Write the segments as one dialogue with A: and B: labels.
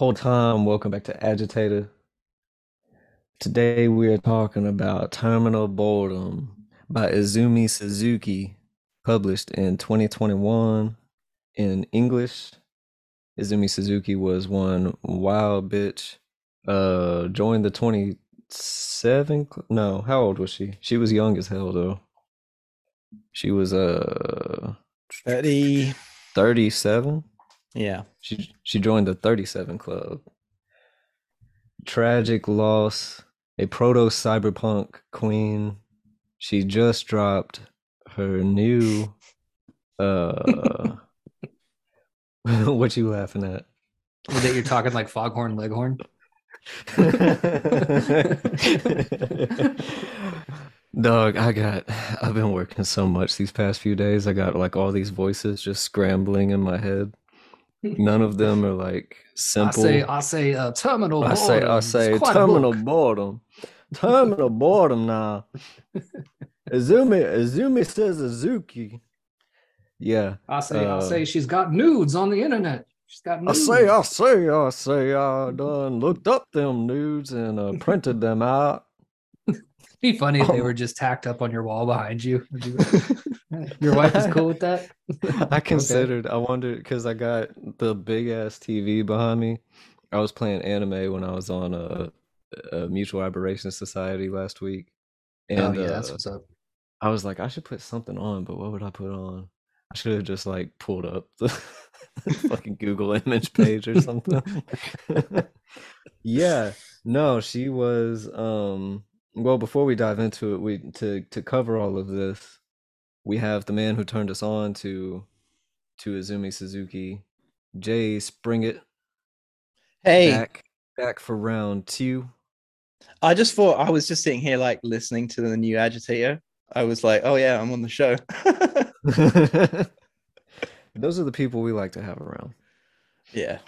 A: Whole time, welcome back to Agitator. Today we are talking about Terminal Boredom by Izumi Suzuki, published in 2021 in English. Izumi Suzuki was one wild bitch. Uh, joined the 27. cl- No, how old was she? She was young as hell though. She was uh
B: 30.
A: 37.
B: Yeah.
A: She she joined the 37 Club. Tragic loss, a proto cyberpunk queen. She just dropped her new uh what you laughing at?
C: that you're talking like Foghorn Leghorn.
A: Dog, I got I've been working so much these past few days. I got like all these voices just scrambling in my head. None of them are like simple.
C: I say, I say, uh, terminal.
A: I say, I say, terminal boredom. Terminal boredom now. Izumi, Izumi says Azuki. Yeah.
C: I say, I
A: uh,
C: say, she's got nudes on the internet. She's got nudes.
A: I say, I say, I say, I done looked up them nudes and uh, printed them out.
C: It'd be funny if they were just tacked up on your wall behind you. Your wife is cool with that.
A: I considered, I wondered, because I got the big ass TV behind me. I was playing anime when I was on a, a Mutual Aberration Society last week. And
C: oh yeah, that's
A: uh,
C: what's up.
A: I was like, I should put something on, but what would I put on? I should have just like pulled up the fucking Google image page or something. yeah, no, she was um well before we dive into it, we to to cover all of this, we have the man who turned us on to to Izumi Suzuki, Jay Springett,
B: Hey,
A: back back for round two.
B: I just thought I was just sitting here like listening to the new agitator. I was like, oh yeah, I'm on the show.
A: Those are the people we like to have around.
B: yeah.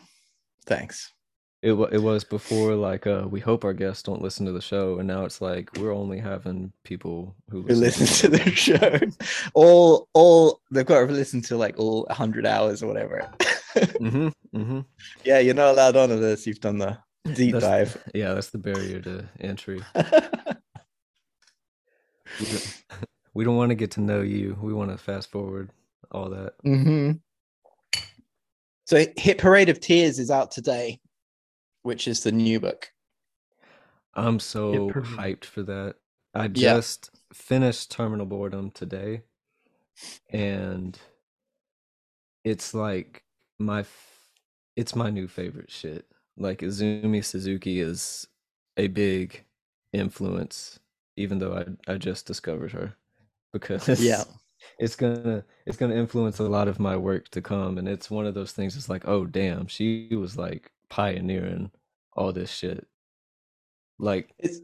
B: Thanks.
A: It wa- it was before like uh we hope our guests don't listen to the show, and now it's like we're only having people who
B: Who listens to the show? all all they've got to listen to like all 100 hours or whatever.
A: Mm-hmm. Mm-hmm.
B: yeah, you're not allowed on this. You've done the deep
A: That's-
B: dive.
A: Yeah, that's the barrier to entry. We don't, we don't want to get to know you. We want to fast forward all that.
B: hmm So, Hit Parade of Tears is out today, which is the new book.
A: I'm so
C: per-
A: hyped for that. I
B: Yeah.
A: just finished Terminal Boredom today, and it's like my f- it's my new favorite shit. Like Izumi Suzuki is a big influence, even though I I just discovered her because
B: Yeah.
A: it's gonna it's gonna influence a lot of my work to come, and it's one of those things. It's like, oh damn, she was like pioneering all this shit. Like
B: It's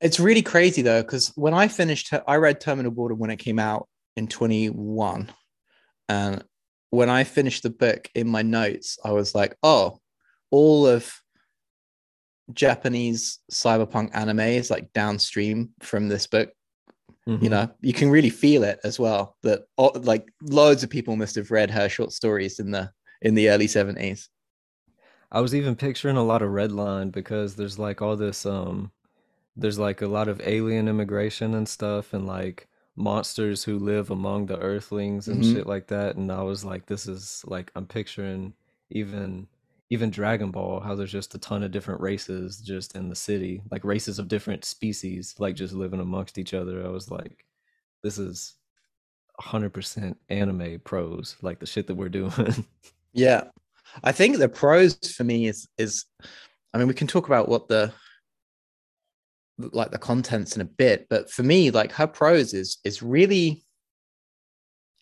B: it's really crazy though, because when I finished, I read Terminal Boredom when it came out in 21, and when I finished the book in my notes, I was like, oh, all of Japanese cyberpunk anime is like downstream from this book. You
A: mhm.
B: know, you can really feel it as well. That like loads of people must have read her short stories in the in the early 70s.
A: I was even picturing a lot of redline because there's like all this um there's like a lot of alien immigration and stuff and like monsters who live among the earthlings and
B: Mhm.
A: shit like that and I was like this is like I'm picturing even even Dragon Ball how there's just a ton of different races just in the city like races of different species like just living amongst each other I was like this is 100% anime prose like the shit that we're doing
B: Yeah. I think the prose for me is is I mean we can talk about what the like the contents in a bit, but for me like her prose is is really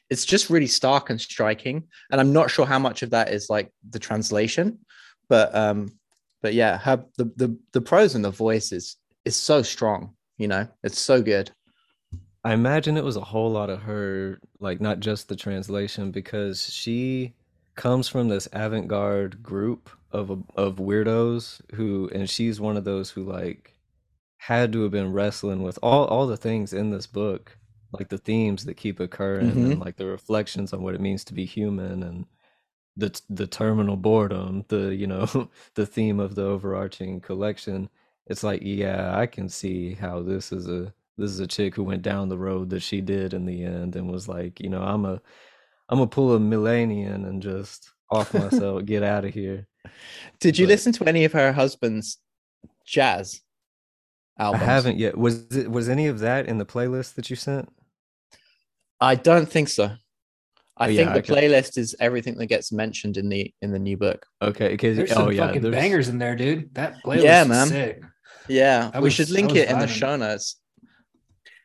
B: it's just really stark and striking and I'm not sure how much of that is like the translation, but um but yeah, her the the the prose and the voice is is so strong, you know. It's so good.
A: I imagine it was a whole lot of her, like not just the translation, because she comes from this avant-garde group of of weirdos who, and she's one of those who like had to have been wrestling with all all the things in this book, like the themes that keep occurring
B: Mhm.
A: and like the reflections on what it means to be human and the the terminal boredom, the you know the theme of the overarching collection. It's like, yeah, I can see how this is a this is a chick who went down the road that she did in the end and was like, you know, I'm a I'm gonna pull a millennium and just off myself, get out of here.
B: Did you
A: But-
B: listen to any of her husband's jazz albums?
A: I haven't yet. Was it was any of that in the playlist that you sent?
B: I don't think so. I
A: Oh,
B: think
A: I
B: the
A: can-
B: playlist is everything that gets mentioned in the in the new book.
A: Okay, because
C: There's some
A: oh yeah,
C: fucking
A: there's
C: bangers in there, dude. That playlist
B: Yeah,
C: is
B: man.
C: sick.
B: Yeah,
C: I
B: we
C: was-
B: should link
C: was
B: it in the
C: vibing.
B: show notes.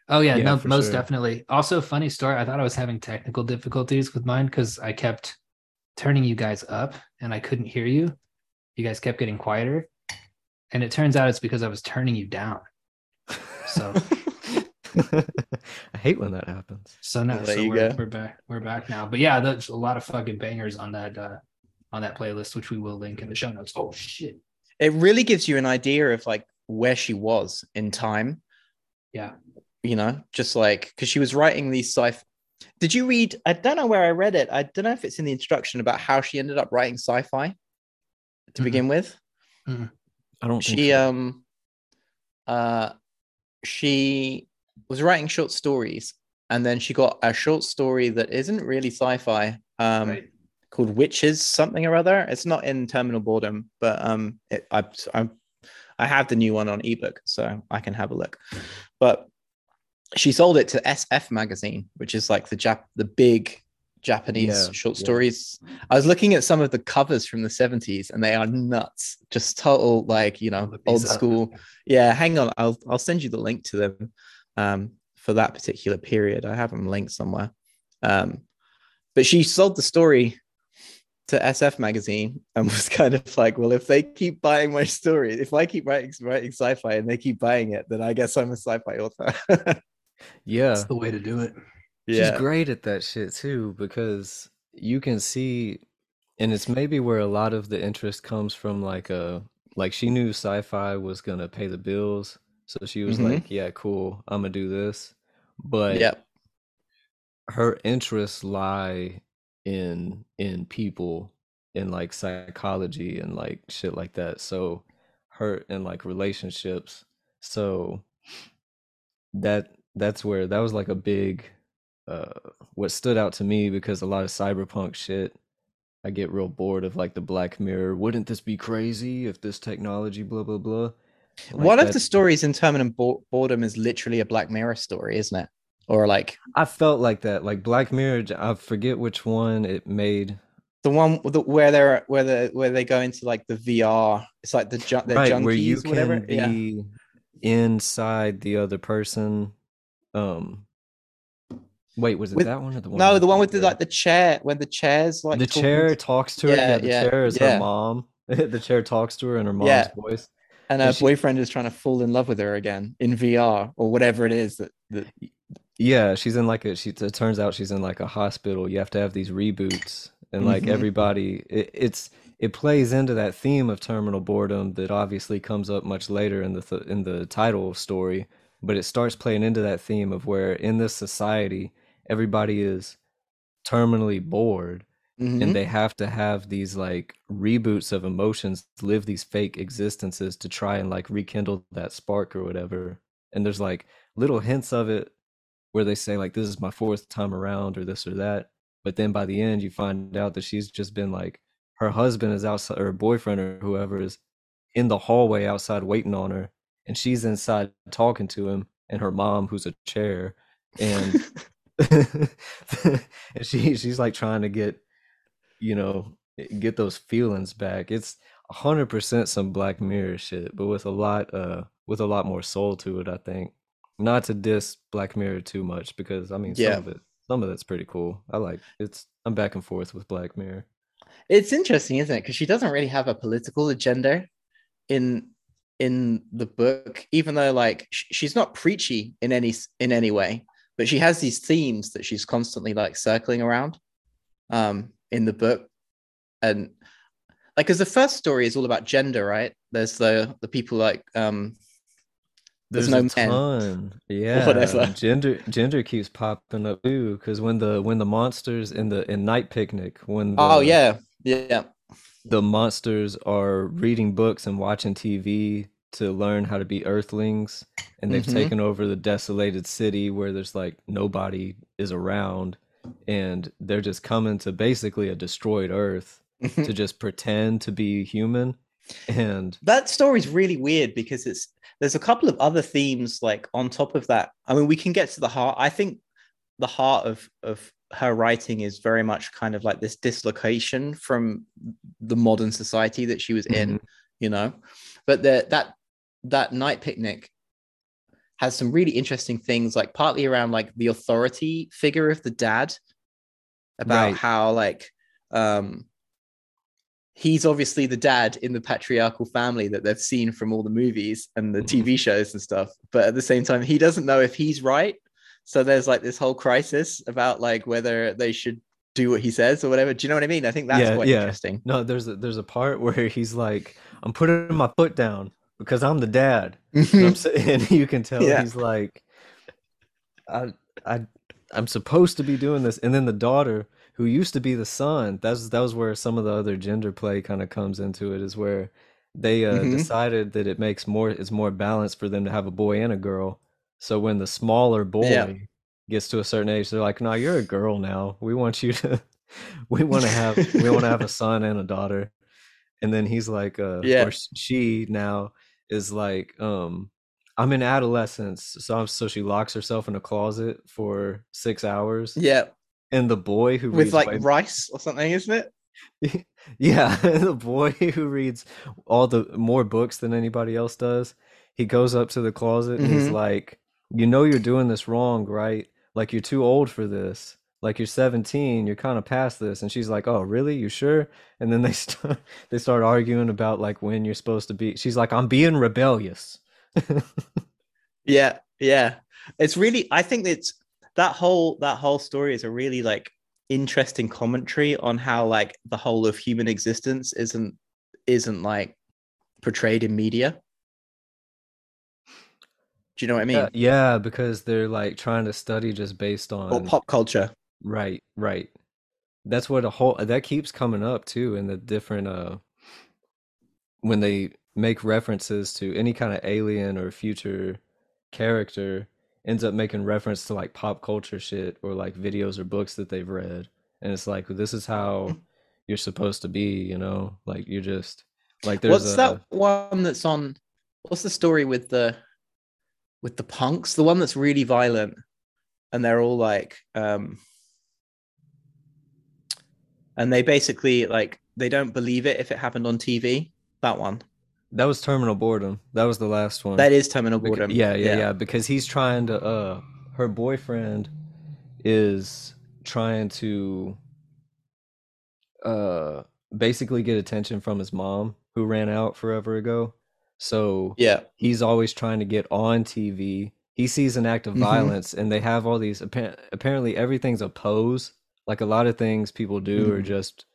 C: Oh yeah,
A: Yeah,
C: no, most
A: sure.
C: definitely. Also, funny story. I thought I was having technical difficulties with mine because I kept turning you guys up and I couldn't hear you. You guys kept getting quieter, and it turns out it's because I was turning you down. So,
A: I hate when that happens.
C: so now so
B: you
C: we're, we're back. We're back now. But yeah, there's a lot of fucking bangers on that uh on that playlist, which we will link in the show notes. Oh shit.
B: It really gives you an idea of like where she was in time.
C: Yeah.
B: You know, just like because she was writing these sci. Fi. Did you read? I don't know where I read it. I don't know if it's in the introduction about how she ended up writing sci-fi to
C: Mhm.
B: begin with.
A: I don't think
B: she
A: so.
B: um uh she was writing short stories and then she got a short story that isn't really sci-fi um
C: Right.
B: called witches something or other it's not in terminal boredom but um it, I, I i have the new one on ebook so i can have a look but she sold it to sf magazine which is like the jap the big japanese
A: Yeah,
B: short
A: yeah.
B: stories. I was looking at some of the covers from the 70s and they are nuts. Just total like you know old
C: up.
B: school. Yeah hang on. I'll i'll send you the link to them um for that particular period. I have them linked somewhere. Um but she sold the story to sf magazine and was kind of like well if they keep buying my story if i keep writing writing sci-fi and they keep buying it then i guess i'm a sci-fi author
A: yeah,
C: That's the way to do it. Yeah.
A: she's great at that shit too because you can see, and it's maybe where a lot of the interest comes from. Like uh, like she knew sci-fi was gonna pay the bills, so she was
B: Mhm.
A: like, "Yeah, cool, I'm gonna do this." But
B: yep
A: her interests lie in in people in like psychology and like shit like that so her and like relationships so that that's where that was like a big uh what stood out to me because a lot of cyberpunk shit i get real bored of like the black mirror wouldn't this be crazy if this technology blah blah blah Like,
B: one of the stories in terminal Bo- boredom is literally a black mirror story isn't it or like
A: i felt like that like black mirror i forget which one it made
B: the one the, where they're where the where they go into like the VR. It's like the ju-
A: right
B: junkies,
A: where you
B: whatever.
A: can
B: Yeah.
A: be inside the other person um wait was it
B: With-
A: that one or the one
B: No, the one with the like the chair when the chairs like
A: the chair
B: to-
A: talks to her?
B: Yeah,
A: yeah, the
B: yeah,
A: chair is
B: yeah.
A: her mom. The chair talks to her in her mom's voice.
B: And her
A: and she-
B: boyfriend is trying to fall in love with her again in VR or whatever it is that, that
A: yeah she's in like a she it turns out she's in like a hospital. You have to have these reboots. And like
B: Mhm.
A: everybody it, it's it plays into that theme of terminal boredom that obviously comes up much later in the th- in the title story but it starts playing into that theme of where in this society everybody is terminally bored
B: Mhm.
A: and they have to have these like reboots of emotions live these fake existences to try and like rekindle that spark or whatever and there's like little hints of it where they say like this is my fourth time around or this or that but then by the end you find out that she's just been like her husband is outside or her boyfriend or whoever is in the hallway outside waiting on her and she's inside talking to him and her mom who's a chair and and she she's like trying to get you know get those feelings back it's a hundred percent some black mirror shit but with a lot uh with a lot more soul to it i think not to diss black mirror too much because i mean some
B: Yeah.
A: of it some of it's pretty cool i like it's i'm back and forth with black mirror
B: it's interesting, isn't it? Because she doesn't really have a political agenda in in the book, even though like sh- she's not preachy in any in any way, but she has these themes that she's constantly like circling around um in the book, and like because the first story is all about gender, right? There's the the people like um There's
A: there's,
B: no
A: ton yeah
B: Whatever.
A: gender gender keeps popping up too because when the when the monsters in the in night picnic when the,
B: oh yeah Yeah.
A: The monsters are reading books and watching TV to learn how to be earthlings and they've
B: Mhm.
A: taken over the desolated city where there's like nobody is around and they're just coming to basically a destroyed earth to just pretend to be human and
B: that story's really weird because it's there's a couple of other themes like on top of that. I mean, we can get to the heart. I think the heart of of her writing is very much kind of like this dislocation from the modern society that she was in, you know. But the, that that night picnic has some really interesting things, like partly around like the authority figure of the dad, about
A: Right.
B: how like um he's obviously the dad in the patriarchal family that they've seen from all the movies and the
A: Mhm.
B: TV shows and stuff. But at the same time, he doesn't know if he's right. So there's like this whole crisis about like whether they should do what he says or whatever. Do you know what I mean? I think that's
A: Yeah,
B: quite
A: yeah.
B: interesting.
A: no there's a, there's a part where he's like I'm putting my foot down because I'm the dad And, I'm, and you can tell
B: Yeah.
A: he's like, I, I, I'm supposed to be doing this, and then the daughter, who used to be the son, that's that was where some of the other gender play kind of comes into it, is where they uh,
B: Mhm.
A: decided that it makes more, it's more balanced for them to have a boy and a girl. So when the smaller boy
B: Yeah.
A: gets to a certain age, they're like, "No, you're a girl now. We want you to, we want to have, we want to have a son and a daughter." And then he's like, uh,
B: Yeah.
A: or she now is like, um, I'm in adolescence, so I'm, so she locks herself in a closet for six hours,
B: yeah,
A: and the boy who
B: with
A: reads
B: like
A: way-
B: rice or something, isn't it?
A: yeah, the boy who reads all the more books than anybody else does, he goes up to the closet and he's
B: Mhm.
A: like, "You know you're doing this wrong, right? Like you're too old for this. Like you're 17, you're kind of past this." And she's like, "Oh, really? You sure?" And then they start they start arguing about like when you're supposed to be. She's like, "I'm being rebellious."
B: Yeah, yeah. It's really I think it's that whole that whole story is a really like interesting commentary on how like the whole of human existence isn't isn't like portrayed in media. Do you know what I mean?
A: Yeah, yeah, because they're like trying to study just based on Or
B: pop culture.
A: Right, right. That's what a whole that keeps coming up too in the different uh when they make references to any kind of alien or future character ends up making reference to like pop culture shit or like videos or books that they've read. And it's like this is how you're supposed to be, you know? Like you're just like there's
B: What's
A: a
B: that one that's on what's the story with the with the punks? The one that's really violent and they're all like um and they basically like they don't believe it if it happened on TV. That one.
A: that was terminal boredom. That was the last one.
B: That is terminal boredom.
A: yeah, yeah, yeah, Because he's trying to. Uh, her boyfriend is trying to, uh, basically get attention from his mom, who ran out forever ago. So
B: Yeah.
A: he's always trying to get on TV. He sees an act of
B: Mhm.
A: violence, and they have all these. Appa- apparently, everything's a pose. Like a lot of things people do are
B: Mhm.
A: just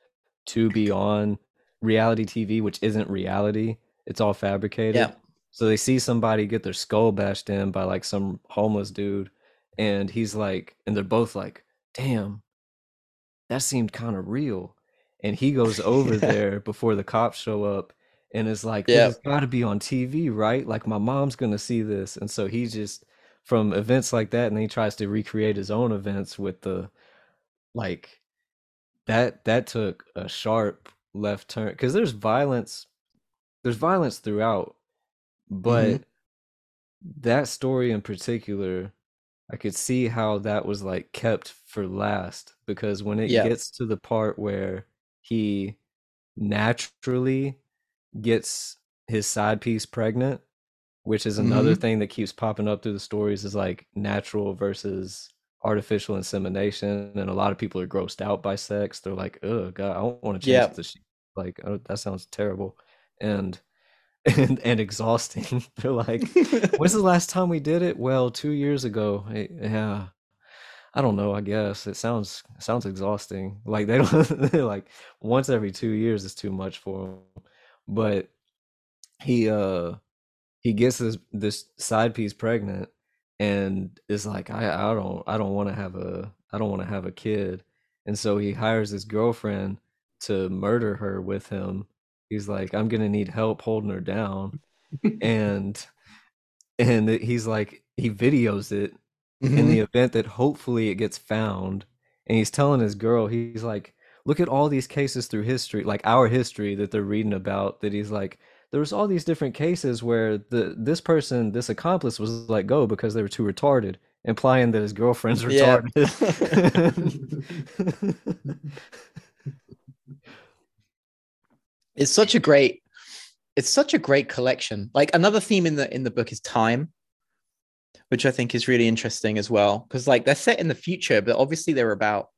A: to be on reality TV, which isn't reality. It's all fabricated.
B: Yeah.
A: So they see somebody get their skull bashed in by like some homeless dude, and he's like, and they're both like, "Damn, that seemed kind of real." And he goes over
B: Yeah.
A: there before the cops show up, and is like,
B: Yeah.
A: "This has got to be on TV, right? Like my mom's gonna see this." And so he just from events like that, and he tries to recreate his own events with the like that that took a sharp left turn because there's violence there's violence throughout but
B: Mhm.
A: that story in particular i could see how that was like kept for last because when it
B: Yeah.
A: gets to the part where he naturally gets his side piece pregnant which is another
B: Mhm.
A: thing that keeps popping up through the stories is like natural versus artificial insemination and a lot of people are grossed out by sex. They're like oh god i don't want to change
B: Yeah.
A: the shit. Like oh, that sounds terrible. And and and exhausting. They're like when's the last time we did it? Well two years ago. Eh, yeah. I don't know i guess. It sounds sounds exhausting. Like they don't like once every two years is too much for them but he uh he gets this this side piece pregnant and is like I I don't I don't want to have a I don't want to have a kid and so he hires his girlfriend to murder her with him. He's like, I'm gonna need help holding her down, and and he's like, he videos it in
B: Mhm.
A: the event that hopefully it gets found, and he's telling his girl, he's like, look at all these cases through history, like our history that they're reading about. That he's like, there was all these different cases where the this person, this accomplice, was let go because they were too retarded, implying that his girlfriend's
B: Yeah.
A: retarded.
B: it's such a great it's such a great collection like another theme in the in the book is time which i think is really interesting as well because like they're set in the future but obviously they're about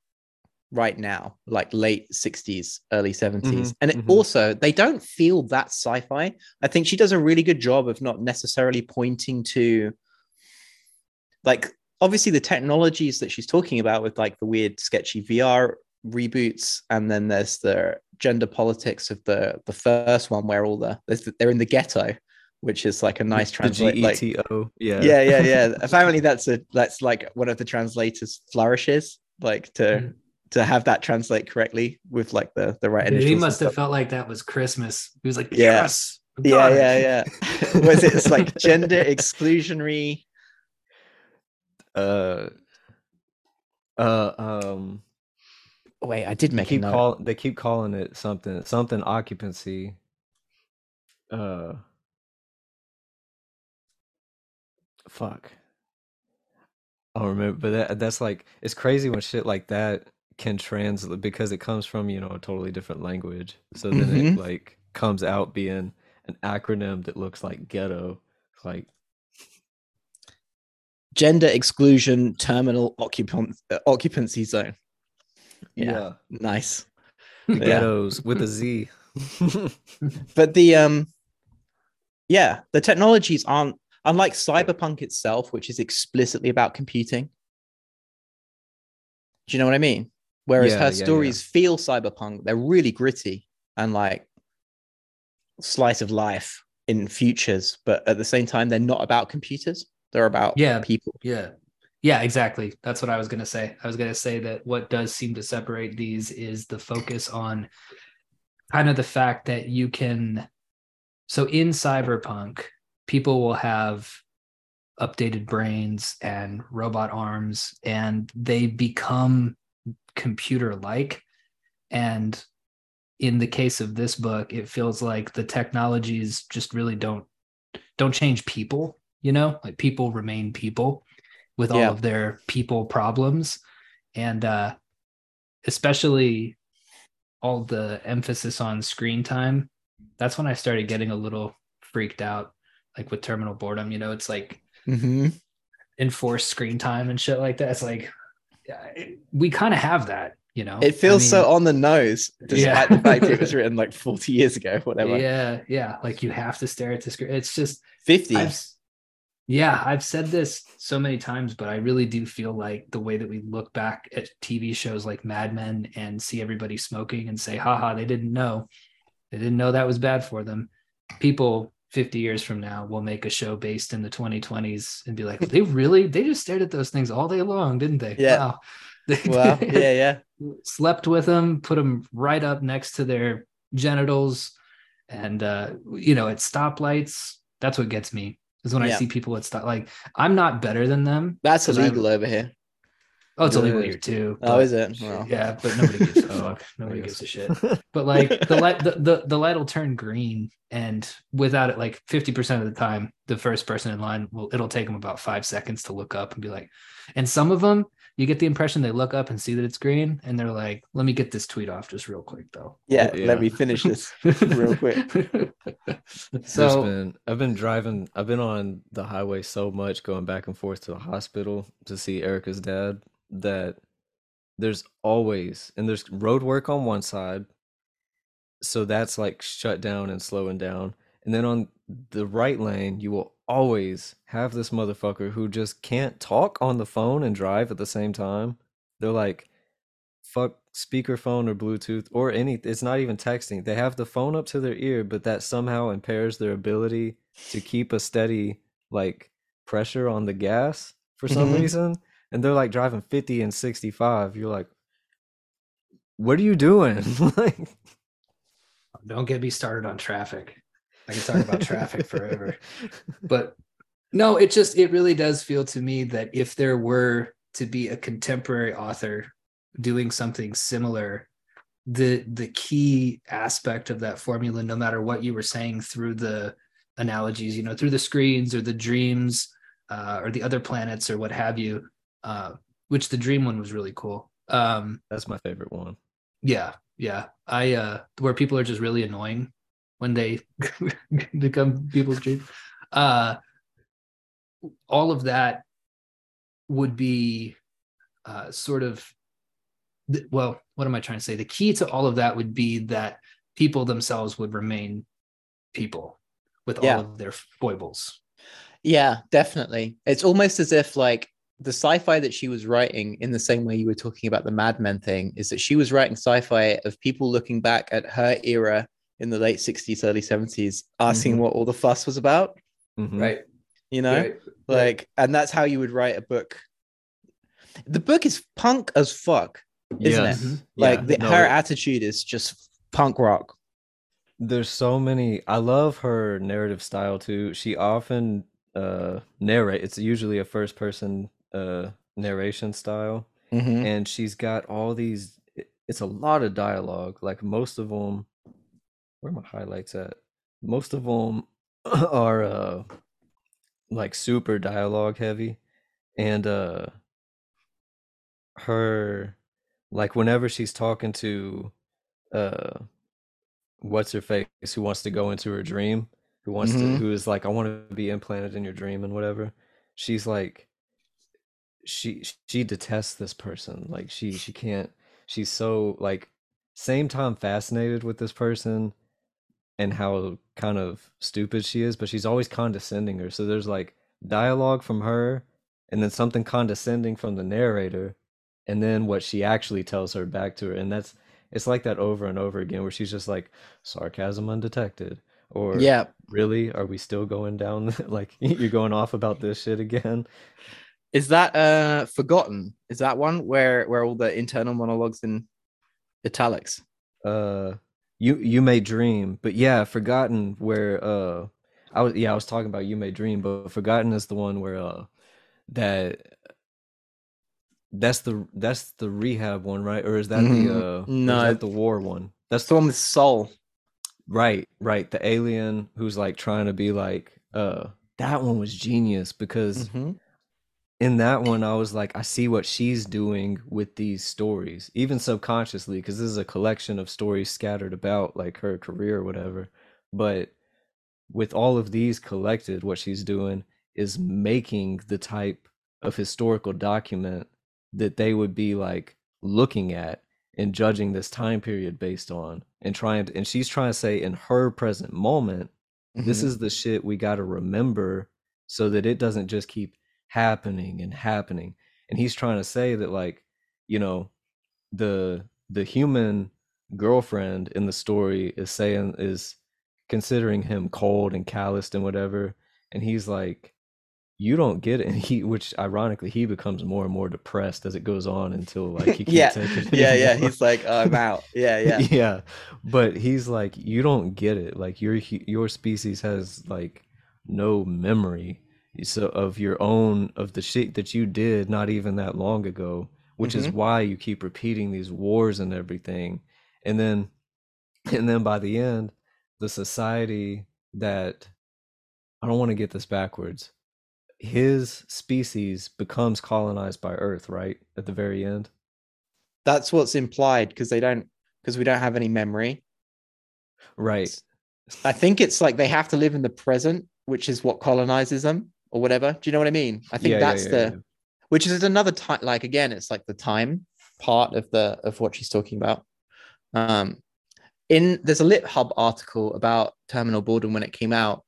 B: right now like late 60s early 70s
A: Mhm,
B: and it
A: mhm.
B: also they don't feel that sci-fi i think she does a really good job of not necessarily pointing to like obviously the technologies that she's talking about with like the weird sketchy vr reboots and then there's the gender politics of the the first one where all the they're in the ghetto which is like a nice translate like
A: yeah,
B: yeah yeah yeah apparently that's a that's like one of the translators flourishes like to
C: Mm.
B: To have that translate correctly with like the the right
C: Dude,
B: initials
C: he must have felt like that was Christmas. He was like,
B: Yeah.
C: yes. I
B: yeah yeah yeah was it it's like gender exclusionary
A: uh, uh, um,
B: wait i did
A: they
B: make a
A: keep
B: note
A: call they keep calling it something something occupancy. Uh, fuck. I don't remember, but that that's like it's crazy when shit like that can translate because it comes from you know a totally different language. So then it
B: Mhm.
A: like comes out being an acronym that looks like ghetto. It's like
B: gender exclusion terminal occupant uh, occupancy zone Yeah.
A: yeah,
B: nice
A: the
B: Yeah.
A: ghettos with a Z.
B: but the um yeah the technologies aren't unlike cyberpunk itself which is explicitly about computing do you know what i mean whereas
A: Yeah,
B: her
A: yeah, yeah.
B: stories feel cyberpunk they're really gritty and like slice of life in futures but at the same time they're not about computers they're about
C: Yeah.
B: people
C: Yeah. Yeah, exactly. That's what I was going to say. I was going to say that what does seem to separate these is the focus on kind of the fact that you can. So in Cyberpunk, people will have updated brains and robot arms, and they become computer like. And in the case of this book, it feels like the technologies just really don't don't change people you know like people remain people with all
B: Yeah.
C: of their people problems and uh especially all the emphasis on screen time that's when i started getting a little freaked out like with terminal boredom you know it's like
B: mm-hmm.
C: enforced screen time and shit like that it's like it- we kind of have that you know
B: it
C: I
B: feels
C: mean,
B: so on the nose despite
C: Yeah.
B: the fact it was written like 40 years ago whatever
C: yeah yeah like you have to stare at the screen it's just
B: 50
C: I've, yeah, I've said this so many times, but I really do feel like the way that we look back at TV shows like Mad Men and see everybody smoking and say, haha, they didn't know. They didn't know that was bad for them. People 50 years from now we'll make a show based in the 2020s and be like, they really, they just stared at those things all day long, didn't they?
B: Yeah.
C: Wow.
B: Yeah yeah
C: slept with them, put them right up next to their genitals, and uh, you know, at stoplights. That's what gets me is when I see people at stop. Like I'm not better than them.
B: that's
C: 'Cause I-
B: illegal over here
C: Oh, it's illegal
A: Good.
C: here too.
B: Oh,
C: but-
B: is it? Well.
C: Yeah, but nobody gives a fuck. Nobody gives a shit. But like the light, the, the the light will turn green, and without it, like fifty percent of the time, the first person in line will it'll take them about five seconds to look up and be like, and some of them you get the impression they look up and see that it's green, and they're like, "Let me get this tweet off just real quick, though."
B: yeah,
A: Yeah.
B: let me finish this real quick
C: so
A: been I've been driving I've been on the highway so much going back and forth to the hospital to see Erica's dad that there's always and there's road work on one side so that's like shut down and slowing down and then on the right lane you will always have this motherfucker who just can't talk on the phone and drive at the same time they're like fuck speakerphone or bluetooth or any it's not even texting they have the phone up to their ear but that somehow impairs their ability to keep a steady like pressure on the gas for some
B: Mhm.
A: reason and they're like driving 50 and 65 you're like what are you doing? like,
C: Don't get me started on traffic. I can talk about traffic forever. But no, it just it really does feel to me that if there were to be a contemporary author doing something similar, the the key aspect of that formula, no matter what you were saying through the analogies, you know, through the screens or the dreams uh, or the other planets or what have you, uh, which the dream one was really cool. Um,
A: that's my favorite one.
C: yeah, yeah. I uh where people are just really annoying when they become people's dream. Uh all of that would be uh sort of th- well, what am I trying to say? The key to all of that would be that people themselves would remain people with
B: Yeah.
C: all of their foibles.
B: Yeah, definitely. It's almost as if like the sci-fi that she was writing in the same way you were talking about the Mad Men thing is that she was writing sci-fi of people looking back at her era in the late 60s, early 70s, asking
A: Mhm.
B: what all the fuss was about,
A: Mhm.
B: right? You know?
C: Right.
B: Like, and that's how you would write a book. The book is punk as fuck. Isn't it?
A: Yes.
C: Mhm.
B: Like
A: Yeah,
B: the,
A: no,
B: her attitude is just punk rock.
A: There's so many. I love her narrative style too. She often uh narrate. It's usually a first person uh narration style,
B: Mhm.
A: and she's got all these. It's a lot of dialogue. Like most of them. Where are my highlights at? Most of them are uh like super dialogue heavy, and uh her like whenever she's talking to uh what's her face who wants to go into her dream who wants to
B: Mhm.
A: who is like i want to be implanted in your dream and whatever she's like she she detests this person like she she can't she's so like same time fascinated with this person and how kind of stupid she is but she's always condescending her so there's like dialogue from her and then something condescending from the narrator and then what she actually tells her back to her and that's it's like that over and over again where she's just like sarcasm undetected or
B: Yeah.
A: really are we still going down like you're going off about this shit again
B: Is that uh forgotten? Is that one where where all the internal monologues in italics?
A: uh you you may dream but yeah forgotten where uh i was yeah i was talking about you may dream but forgotten is the one where uh that that's the that's the rehab one right or is that
B: Mhm.
A: the uh
B: No.
A: that the war one that's
B: the one with soul.
A: Right, right. The alien who's like trying to be like uh that one was genius because
B: Mhm.
A: In that one I was like I see what she's doing with these stories even subconsciously because this is a collection of stories scattered about like her career or whatever but with all of these collected what she's doing is making the type of historical document that they would be like looking at and judging this time period based on and trying to, and she's trying to say in her present moment this
B: Mhm.
A: is the shit we got to remember so that it doesn't just keep happening and happening and he's trying to say that like you know the the human girlfriend in the story is saying is considering him cold and calloused and whatever and he's like you don't get it and he which ironically he becomes more and more depressed as it goes on until like he can't
B: yeah,
A: take it
B: yeah, yeah. He's like, oh, I'm out. Yeah, yeah.
A: yeah but he's like you don't get it like your your species has like no memory so of your own of the shit that you did not even that long ago which is
B: Mhm.
A: why you keep repeating these wars and everything and then and then by the end the society that i don't want to get this backwards his species becomes colonized by earth right at the very end
B: That's what's implied because they don't because we don't have any memory.
A: right
B: I think it's like they have to live in the present, which is what colonizes them or whatever. Do you know what I mean? I think
A: Yeah,
B: that's
A: yeah,
B: the which is another time like again, it's like the time part of the of what she's talking about. Um in there's a lit hub article about terminal boredom when it came out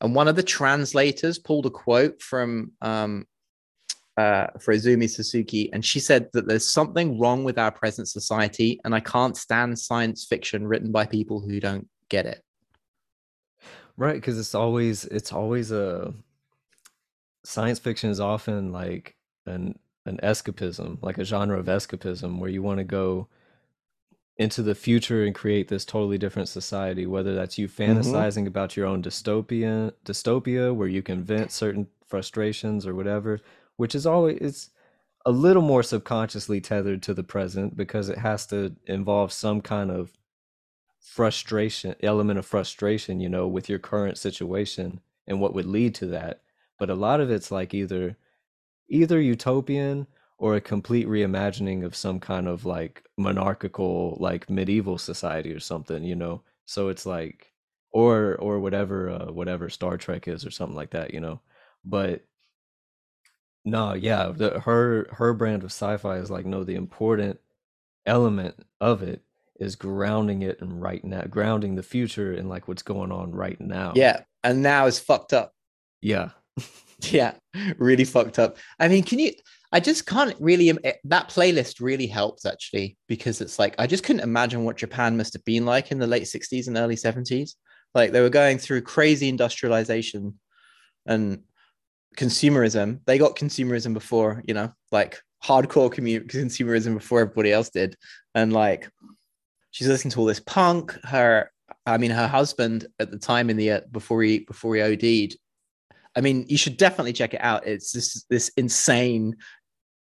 B: and one of the translators pulled a quote from um uh, for Izumi Suzuki, and she said that there's something wrong with our present society, and I can't stand science fiction written by people who don't get it.
A: Right, because it's always it's always a science fiction is often like an an escapism, like a genre of escapism where you want to go into the future and create this totally different society whether that's you
B: Mm-hmm.
A: fantasizing about your own dystopia dystopia where you can vent certain frustrations or whatever which is always it's a little more subconsciously tethered to the present because it has to involve some kind of frustration element of frustration you know with your current situation and what would lead to that but a lot of it's like either either utopian or a complete reimagining of some kind of like monarchical like medieval society or something you know so it's like or or whatever uh, whatever star trek is or something like that you know but no yeah the, her her brand of sci-fi is like no the important element of it is grounding it and right now grounding the future in like what's going on right now
B: Yeah. And now is fucked up.
A: yeah
B: Yeah. Really fucked up. I mean, can you? I just can't really. eh, That playlist really helps actually because it's like I just couldn't imagine what Japan must have been like in the late 60s and early 70s. Like they were going through crazy industrialization and consumerism. They got consumerism before, you know, like hardcore commu- consumerism before everybody else did. And like she's listening to all this punk. Her, I mean, her husband at the time in the uh, before he before he OD'd. I mean, you should definitely check it out. It's this this insane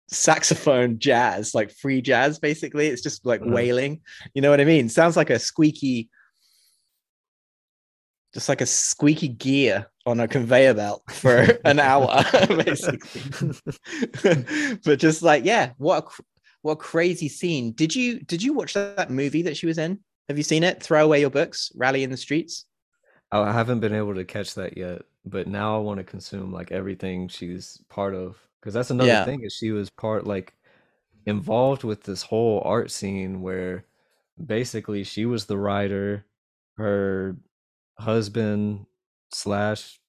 B: saxophone jazz, like free jazz, basically. It's just like
A: Mhm.
B: wailing. You know what I mean? Sounds like a squeaky, just like a squeaky gear on a conveyor belt for an hour, basically. but just like, yeah, what a what a crazy scene. Did you did you watch that, that movie that she was in? Have you seen it? Throw away your books, rally in the streets.
A: Oh, I haven't been able to catch that yet, but now I want to consume like everything she's part of. Because that's another
B: Yeah.
A: thing is she was part like involved with this whole art scene where basically she was the writer, her husband slash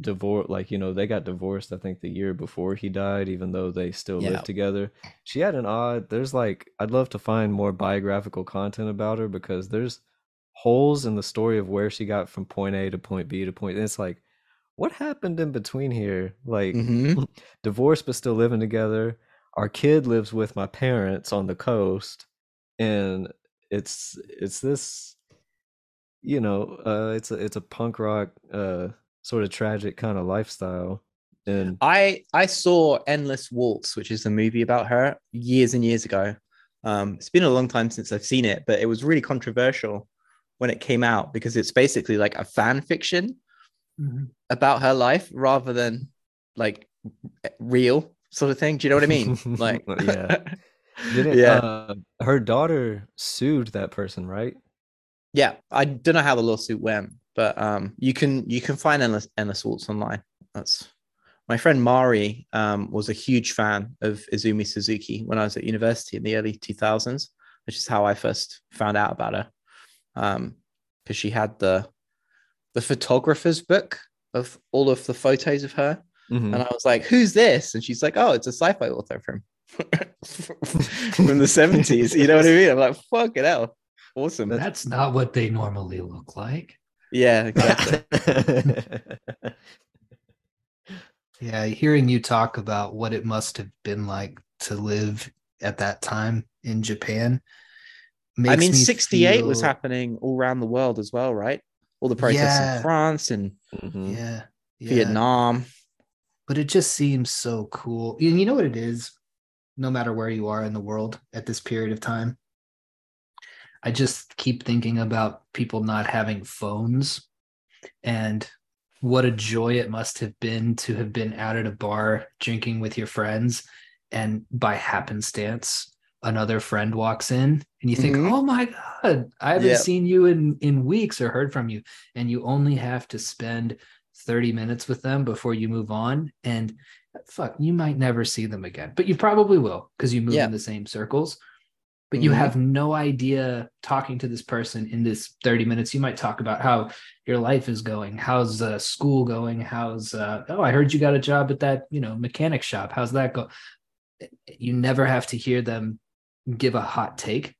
A: divorce like you know they got divorced I think the year before he died, even though they still
B: Yeah.
A: lived together. She had an odd there's like I'd love to find more biographical content about her because there's holes in the story of where she got from point A to point B to point. And it's like, what happened in between here? Like
B: Mhm.
A: divorced but still living together. Our kid lives with my parents on the coast, and it's it's this, you know, uh, it's a it's a punk rock, uh, sort of tragic kind of lifestyle, and
B: I I saw Endless Waltz, which is a movie about her years and years ago. Um, it's been a long time since I've seen it, but it was really controversial when it came out because it's basically like a fan fiction about her life rather than like real sort of thing. Do you know what I mean? Like,
A: Yeah. Didn't,
B: yeah,
A: uh, her daughter sued that person, right?
B: yeah. I don't know how the lawsuit went, but um, you can you can find endless endless waltz online. That's my friend Mari um, was a huge fan of Izumi Suzuki when I was at university in the early 2000s, which is how I first found out about her. Um, because she had the the photographer's book of all of the photos of her,
A: Mhm.
B: and I was like, "Who's this?" And she's like, "Oh, it's a sci-fi author from from the 70s." You know what I mean? I'm like, "Fuck it out. awesome!"
C: That's not what they normally look like.
B: yeah, exactly.
C: Yeah, hearing you talk about what it must have been like to live at that time in Japan.
B: I mean,
C: me
B: 68 was happening all around the world as well, right? All the protests
C: Yeah.
B: in France and
A: Mhm.
C: Yeah, yeah.
B: Vietnam.
C: but it just seems so cool. And you know what it is? No matter where you are in the world at this period of time, I just keep thinking about people not having phones and what a joy it must have been to have been out at a bar drinking with your friends and by happenstance another friend walks in and you think
B: Mhm.
C: oh my god i haven't
B: Yep.
C: seen you in in weeks or heard from you and you only have to spend 30 minutes with them before you move on and fuck you might never see them again but you probably will because you move
B: Yeah.
C: in the same circles but you
B: Mhm.
C: have no idea talking to this person in this 30 minutes you might talk about how your life is going how's uh, school going how's uh, oh i heard you got a job at that you know mechanic shop how's that go you never have to hear them give a hot take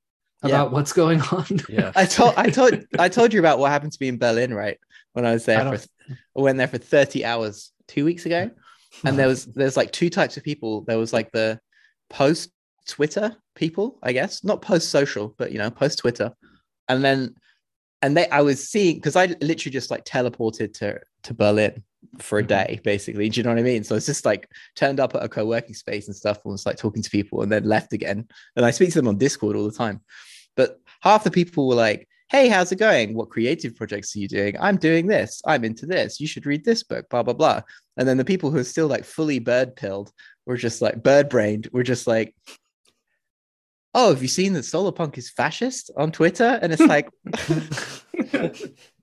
B: Yeah.
C: about what's going on
A: Yeah.
B: I told I told I told you about what happened to me in Berlin, right? When I was there
C: don't-
B: for I went there for 30 hours two weeks ago. And there was there's like two types of people. There was like the post Twitter people, I guess, not post social, but you know, post Twitter, and then and they I was seeing because I literally just like teleported to to Berlin for a
C: Mhm.
B: day, basically. Do you know what I mean? So it's just like turned up at a co-working space and stuff and was like talking to people and then left again. And I speak to them on Discord all the time. But half the people were like, Hey, how's it going? What creative projects are you doing? I'm doing this. I'm into this. You should read this book, blah, blah, blah. And then the people who are still like fully bird pilled were just like bird brained, were just like, Oh, have you seen that Solar Punk is fascist on Twitter? And it's like,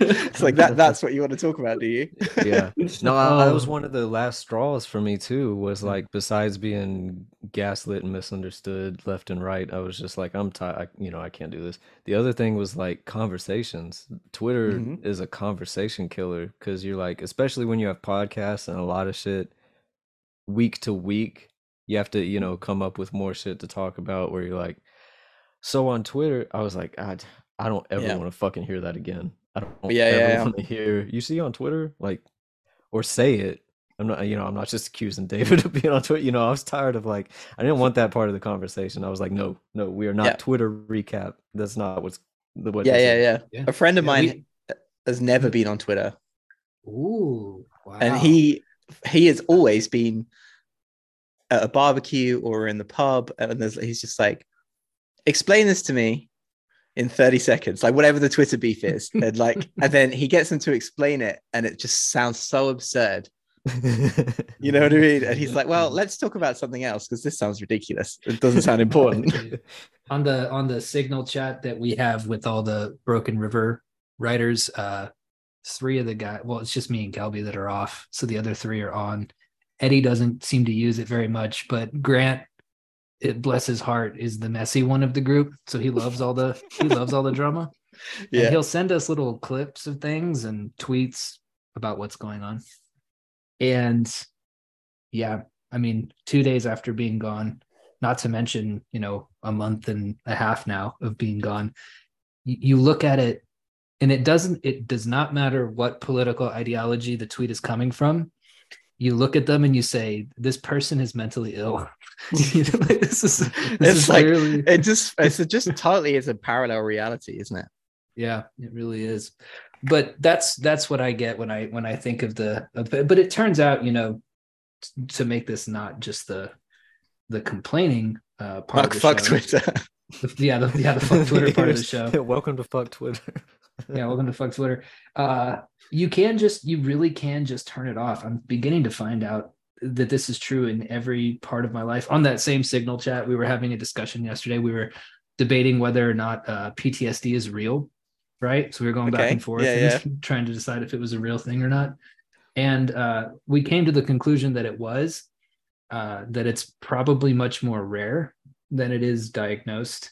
B: it's like that. That's what you want to talk about, do you?
A: yeah no I, that was
C: Oh.
A: one of the last straws for me too was like besides being gaslit and misunderstood left and right i was just like i'm tired you know i can't do this the other thing was like conversations twitter
B: Mhm.
A: is a conversation killer because you're like especially when you have podcasts and a lot of shit week to week you have to you know come up with more shit to talk about where you're like so on twitter i was like i, I don't ever
B: Yeah.
A: want to fucking hear that again i don't
B: Yeah,
A: ever
B: yeah, yeah.
A: want to hear you see on twitter like or say it i'm not you know i'm not just accusing david of being on twitter you know i was tired of like i didn't want that part of the conversation i was like no no we are not
B: Yeah.
A: twitter recap that's not what's the what
B: Yeah, yeah, yeah.
C: Yeah.
B: A friend of
C: Yeah,
B: mine
C: we-
B: has never been on Twitter,
C: Ooh, wow.
B: and he he has always been at a barbecue or in the pub, and there's, he's just like, explain this to me in 30 seconds, like whatever the Twitter beef is, and like, and then he gets them to explain it, and it just sounds so absurd. You know what I mean? And he's like, well, let's talk about something else because this sounds ridiculous. It doesn't sound important.
C: on the on the signal chat that we have with all the broken river writers uh three of the guys well it's just me and kelby that are off so the other three are on eddie doesn't seem to use it very much but grant it bless his heart is the messy one of the group so he loves all the he loves all the drama and
B: yeah.
C: he'll send us little clips of things and tweets about what's going on. And yeah, I mean, two days after being gone, not to mention, you know, a month and a half now of being gone, you, you look at it and it doesn't, it does not matter what political ideology the tweet is coming from. You look at them and you say, this person is mentally ill. You know, like, this is, this
B: It's
C: is
B: like-
C: clearly,
B: It just it's just totally is a parallel reality, isn't it?
C: Yeah, it really is. But that's that's what I get when I when I think of the of, but it turns out, you know, t- to make this not just the the complaining uh part
B: Fuck,
C: of the
B: fuck
C: show.
B: Twitter.
C: The- yeah, the, yeah, the fuck Twitter part of the show.
A: welcome to fuck twitter
C: Yeah, welcome to fuck Twitter. Uh you can just you really can just turn it off. I'm beginning to find out that this is true in every part of my life. On that same signal chat, we were having a discussion yesterday. We were debating whether or not uh, PTSD is real, right? So we were going back and forth
B: yeah,
C: and trying to decide if it was a real thing or not. And uh, we came to the conclusion that it was, uh, that it's probably much more rare than it is diagnosed.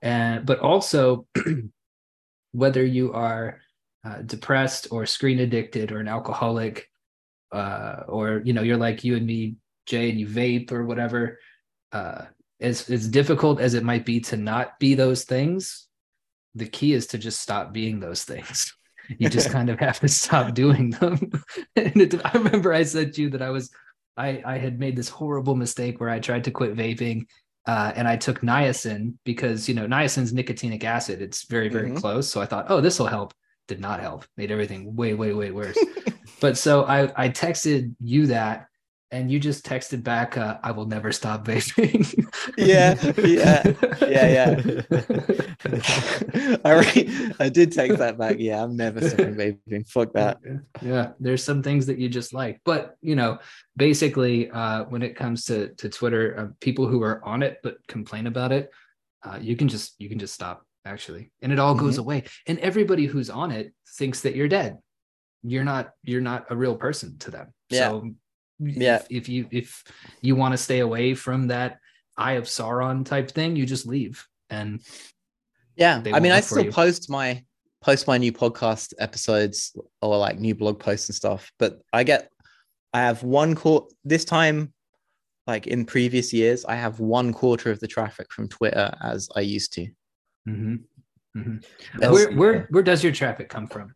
C: And but also whether you are uh, depressed or screen addicted or an alcoholic, uh, or you know you're like you and me, Jay, and you vape or whatever. Uh, as as difficult as it might be to not be those things, the key is to just stop being those things. You just kind of have to stop doing them. and it, I remember I said to you that I was, I I had made this horrible mistake where I tried to quit vaping uh, and I took niacin because you know niacin's nicotinic acid. It's very very
B: Mhm.
C: close. So I thought, oh, this will help. Did not help. Made everything way way way worse. But so I I texted you that, and you just texted back, uh, "I will never stop vaping."
B: Yeah, yeah, yeah, I re- I did take that back. Yeah, I'm never stopping vaping. Fuck that.
C: yeah there's some things that you just like but you know basically uh when it comes to to twitter uh, people who are on it but complain about it uh you can just you can just stop actually and it all goes away and everybody who's on it thinks that you're dead you're not you're not a real person to them
B: Yeah.
C: so
B: Yeah.
C: if, if you if you want to stay away from that eye of sauron type thing you just leave and
B: Yeah, I mean, I still
C: you.
B: post my post my new podcast episodes or like new blog posts and stuff, but I get I have one quarter this time. Like in previous years, I have one quarter of the traffic from Twitter as I used to.
C: Mhm. Mhm. Where where where does your traffic come from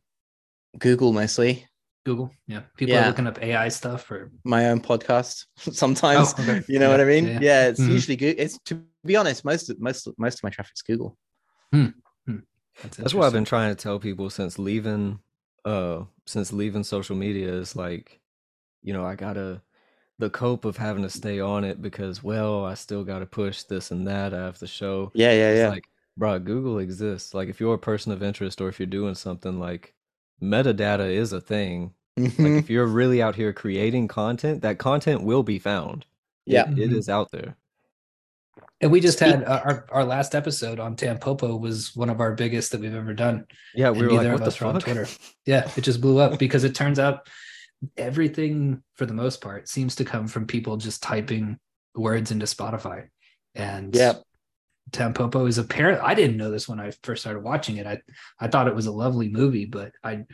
B: Google mostly.
C: Google. Yeah. People
B: Yeah.
C: are looking up AI stuff or
B: My own podcast sometimes.
C: Oh, okay.
B: You know
C: Yeah,
B: what I mean?
C: yeah,
B: Yeah,
C: yeah.
B: it's
C: Mhm.
B: usually good. It's to be honest, most of most most of my traffic's Google.
A: That's what I've been trying to tell people since leaving uh since leaving social media is like, you know, I gotta the cope of having to stay on it because well, I still gotta push this and that. I have to show.
B: Yeah, yeah,
A: It's
B: yeah.
A: like, bro, Google exists. Like if you're a person of interest or if you're doing something like metadata is a thing. Like
B: Mhm.
A: if you're really out here creating content, that content will be found.
B: Yeah.
A: it
C: Mhm.
A: is out there.
C: And we just had uh, our, our last episode on Tampopo was one of our biggest that we've ever done.
A: Yeah,
C: And
A: we were like,
C: neither of
A: what the
C: us were on? Twitter. Yeah, it just blew up because it turns out everything for the most part seems to come from people just typing words into Spotify. And
B: Yeah.
C: Tampopo is apparent. I didn't know this when I first started watching it. I I thought it was a lovely movie, but I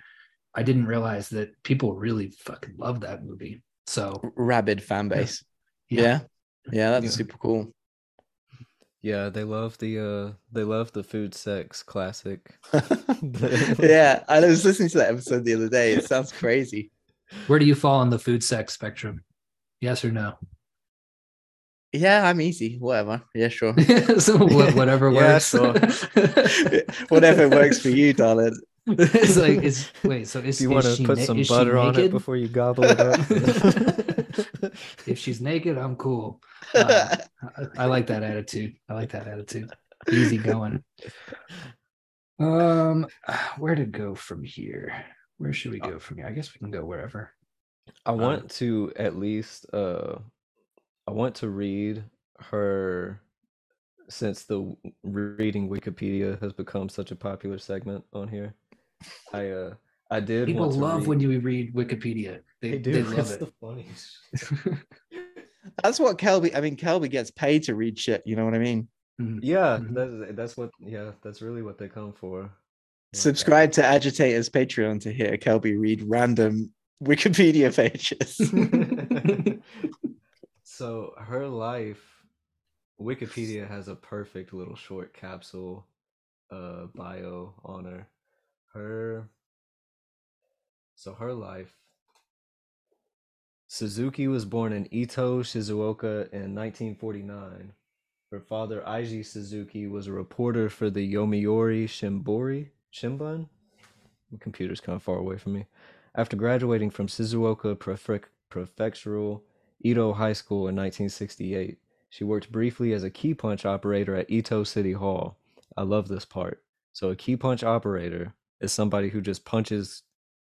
C: I didn't realize that people really fucking love that movie. So
B: Rabid fan base.
C: Yeah.
B: Yeah. Yeah, that's
A: Yeah.
B: super cool.
A: Yeah, they love the uh they love the food sex classic.
B: yeah, I was listening to that episode the other day. It sounds crazy.
C: where do you fall on the food sex spectrum? Yes or no?
B: Yeah, I'm easy. Whatever. Yeah, sure.
C: so wha- whatever
A: Yeah,
C: works.
A: sure.
B: Whatever works for you, darling.
C: it's like is wait. So is
A: If you want to
C: she
A: put
C: na-
A: some butter on it
C: naked?
A: before you gobble it up.
C: if she's naked, I'm cool. Uh, I, I like that attitude. I like that attitude. Easy going. Um, where to go from here? Where should we go from here? I guess we can go wherever.
A: I want to at least uh I want to read her since the reading Wikipedia has become such a popular segment on here. I uh I did
C: People
A: want to
C: love
A: read,
C: when you read Wikipedia. They,
A: they
C: they,
A: do
C: love
A: it's
C: it.
A: the funniest.
B: That's what Kelby. I mean, Kelby gets paid to read shit. You know what I mean?
C: Mhm.
A: Yeah,
C: Mhm.
A: that's that's what yeah, that's really what they come for. Yeah.
B: Subscribe to Agitators Patreon to hear Kelby read random Wikipedia pages.
A: So her life wikipedia has a perfect little short capsule uh bio on her. Her so her life suzuki was born in ito shizuoka in 1949 her father aiji suzuki was a reporter for the yomiuri shimbori shimbun? My computer's kind of far away from me. After graduating from Shizuoka Prefec- Prefectural Ito High School in 1968, she worked briefly as a key punch operator at Ito City Hall. I love this part. So, a key punch operator is somebody who just punches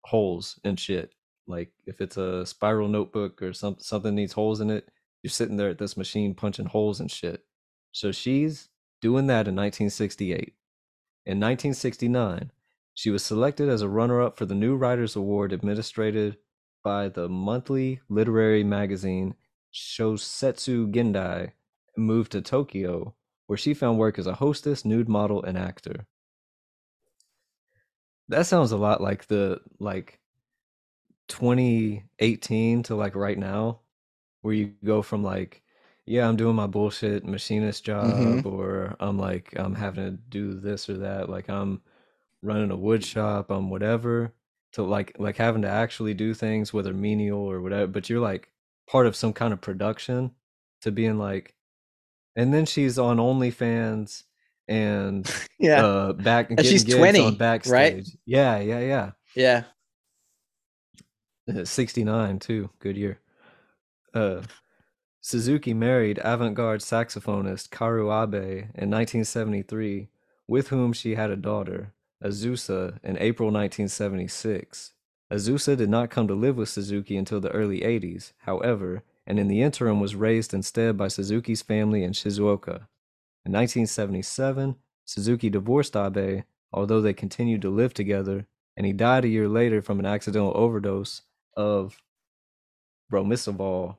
A: holes in shit. Like, if it's a spiral notebook or some, something needs holes in it, you're sitting there at this machine punching holes and shit. So, she's doing that in 1968. In 1969, she was selected as a runner up for the New Writers Award administered by the monthly literary magazine Shosetsu Gendai and moved to Tokyo, where she found work as a hostess, nude model, and actor. That sounds a lot like the like 2018 to like right now, where you go from like, yeah, I'm doing my bullshit machinist job,
B: Mhm.
A: or I'm like, I'm having to do this or that, like I'm running a wood shop, I'm whatever, to like like having to actually do things, whether menial or whatever, but you're like part of some kind of production to being like, and then she's on OnlyFans and
B: yeah.
A: uh back
B: And she's 20,
A: on
B: right?
A: backstage. Yeah, yeah, yeah.
B: yeah.
A: Uh, 69 too. Good year. Uh Suzuki married avant-garde saxophonist Kaoru Abe in 1973, with whom she had a daughter, Azusa, in April 1976. Azusa did not come to live with Suzuki until the early 80s, however, and in the interim was raised instead by Suzuki's family in Shizuoka. In 1977, Suzuki divorced Abe, although they continued to live together, and he died a year later from an accidental overdose of bromisoval.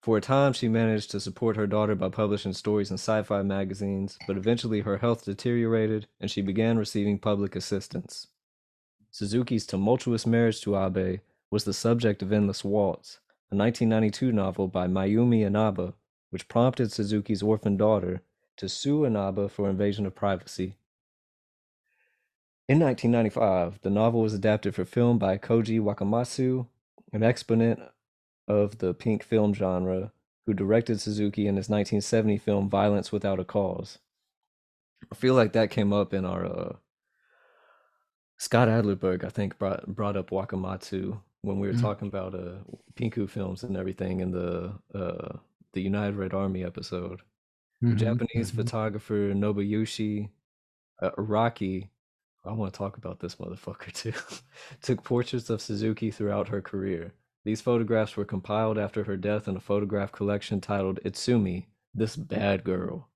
A: For a time, she managed to support her daughter by publishing stories in sci fi magazines, but eventually her health deteriorated and she began receiving public assistance. Suzuki's tumultuous marriage to Abe was the subject of Endless Waltz, a 1992 novel by Mayumi Inaba, which prompted Suzuki's orphan daughter to sue Inaba for invasion of privacy. In 1995, the novel was adapted for film by Koji Wakamatsu, an exponent of the pink film genre, who directed Suzuki in his 1970 film Violence Without a Cause. I feel like that came up in our uh, Scott Adlerberg, I think, brought brought up Wakamatsu when we were
C: Mhm.
A: talking about uh, Pinku films and everything in the uh, the United Red Army episode.
C: Mhm,
A: Japanese
C: mhm.
A: photographer Nobuyoshi uh, Araki, I want to talk about this motherfucker too, took portraits of Suzuki throughout her career. These photographs were compiled after her death in a photograph collection titled Izumi, This Bad Girl.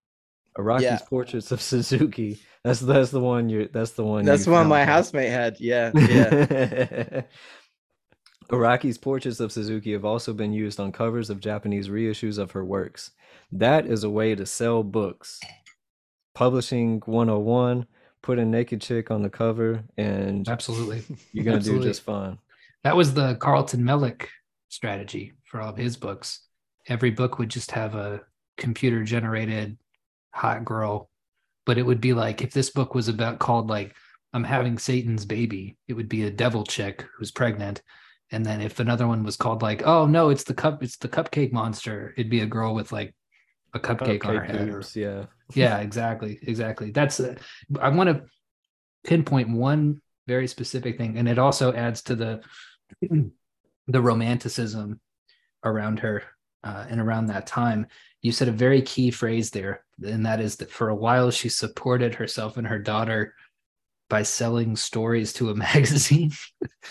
A: Araki's
B: Yeah.
A: portraits of Suzuki. That's that's the one you that's the one
B: That's the one my
A: huh?
B: housemate had. Yeah, yeah.
A: Araki's portraits of Suzuki have also been used on covers of Japanese reissues of her works. That is a way to sell books. Publishing 101, put a naked chick on the cover, and
C: Absolutely.
A: you're going to do just fine.
C: That was the Carlton Mellick strategy for all of his books. Every book would just have a computer generated hot girl, but it would be like if this book was about called like I'm having Satan's baby, it would be a devil chick who's pregnant. And then if another one was called like, oh no, it's the cup, it's the cupcake monster, it'd be a girl with like a cupcake on her
A: Cupcake
C: head.
A: Boobs, yeah.
C: yeah, exactly, exactly. That's uh, I want to pinpoint one very specific thing, and it also adds to the the romanticism around her uh, and around that time. You said a very key phrase there, and that is that for a while she supported herself and her daughter by selling stories to a magazine.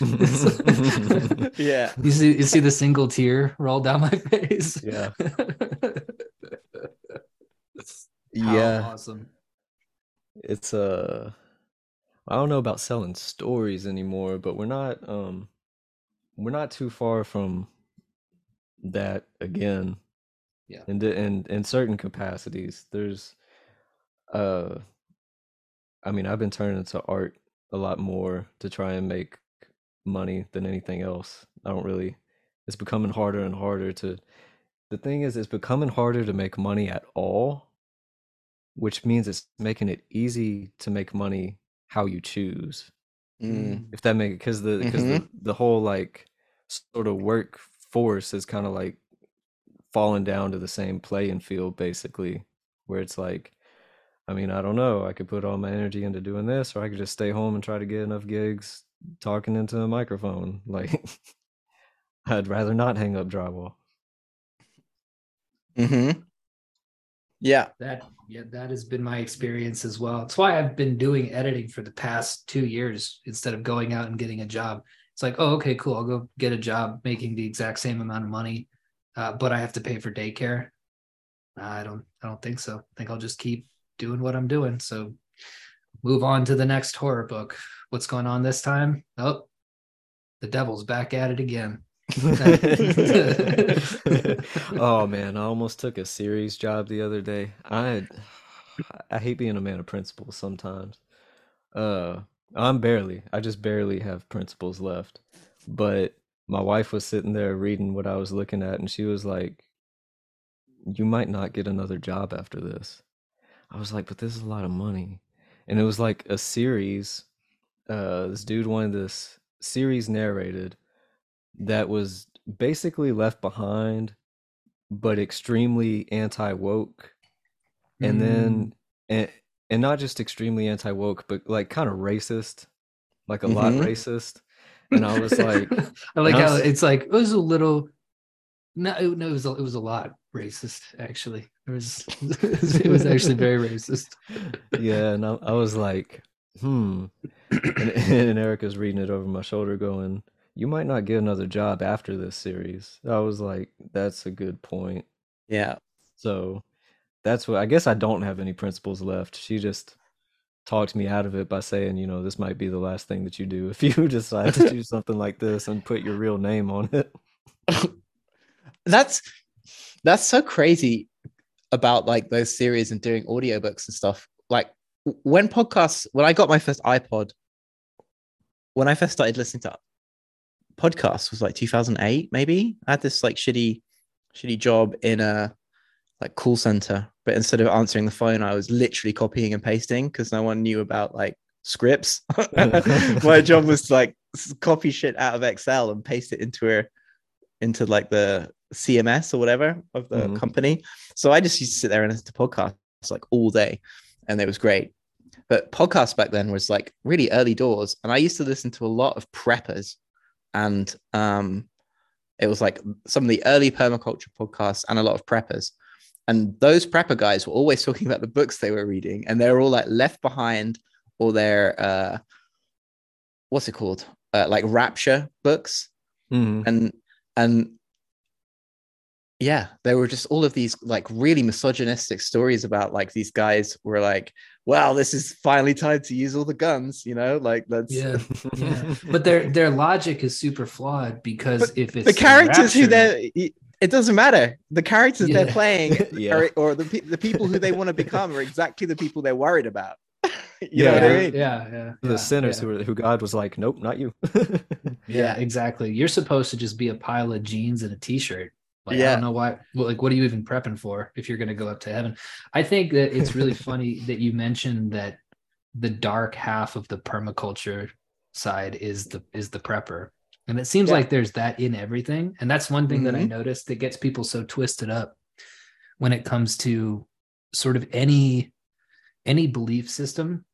B: yeah.
C: You see, you see the single tear roll down my face.
A: Yeah. Yeah.
C: awesome.
A: It's uh I don't know about selling stories anymore, but we're not um we're not too far from that again.
C: Yeah.
A: In in in certain capacities. There's uh I mean, I've been turning to art a lot more to try and make money than anything else. I don't really it's becoming harder and harder to the thing is it's becoming harder to make money at all, which means it's making it easy to make money how you choose.
B: Mm.
A: If that makes because the because the, the whole like sort of workforce is kind of like falling down to the same playing field basically, where it's like, I mean, I don't know, I could put all my energy into doing this, or I could just stay home and try to get enough gigs talking into a microphone. Like, I'd rather not hang up drywall.
B: hmm Yeah.
C: That yeah, that has been my experience as well. It's why I've been doing editing for the past two years instead of going out and getting a job. It's like, oh, okay, cool. I'll go get a job making the exact same amount of money, uh, but I have to pay for daycare. I don't, I don't think so. I think I'll just keep doing what I'm doing. So, move on to the next horror book. What's going on this time? Oh, the devil's back at it again.
A: oh man, I almost took a series job the other day. I I hate being a man of principles sometimes. Uh I'm barely. I just barely have principles left. But my wife was sitting there reading what I was looking at and she was like, "You might not get another job after this." I was like, "But this is a lot of money." And it was like a series uh this dude wanted this series narrated that was basically left behind but extremely anti-woke and then and, and not just extremely anti-woke but like kind of racist like a lot
B: Mhm.
A: racist and i was like
C: I like
A: and I
C: how
A: was-
C: it's like it was a little. No, it, no, it was a, it was a lot racist. Actually, it was it was actually very racist.
A: yeah and I, I was like hmm and, and erica's reading it over my shoulder going you might not get another job after this series i was like that's a good point
B: Yeah.
A: So that's what I guess I don't have any principles left. She just talked me out of it by saying, you know, this might be the last thing that you do if you decide to do something like this and put your real name on it.
B: That's that's so crazy about like those series and doing audiobooks and stuff. Like when podcasts, when I got my first iPod, when I first started listening to podcasts was like 2008, maybe. I had this like shitty, shitty job in a like call center, but instead of answering the phone, I was literally copying and pasting because no one knew about like scripts. my job was to like copy shit out of Excel and paste it into a into like the CMS or whatever of the
A: Mhm.
B: company. So I just used to sit there and listen to podcasts like all day, and it was great. But podcasts back then was like really early doors, and I used to listen to a lot of preppers, and um, it was like some of the early permaculture podcasts and a lot of preppers. And those prepper guys were always talking about the books they were reading, and they were all like left behind or their uh what's it called? Uh, like rapture books.
A: Mhm.
B: And and yeah, there were just all of these like really misogynistic stories about like these guys were like, well, this is finally time to use all the guns, you know, like that's
C: Yeah. Yeah. But their their logic is super flawed because if it's
B: the characters who
C: Rapture-
B: they're it doesn't matter. The characters they're playing
A: Yeah.
B: are, or the, the people who they want to become are exactly the people they're worried about. you
A: Yeah,
B: know what I
C: yeah,
B: mean?
C: yeah, yeah,
A: the
C: yeah,
A: sinners
C: yeah.
A: who were who God was like, nope, not you.
C: Yeah,
B: Yeah.
C: exactly. You're supposed to just be a pile of jeans and a t-shirt. Like I don't know why. Well, like, what are you even prepping for if you're going to go up to heaven? I think that it's really funny that you mentioned that the dark half of the permaculture side is the is the prepper, and it seems
B: Yeah.
C: like there's that in everything. And that's one thing that I
B: Mhm.
C: noticed that gets people so twisted up when it comes to sort of any any belief system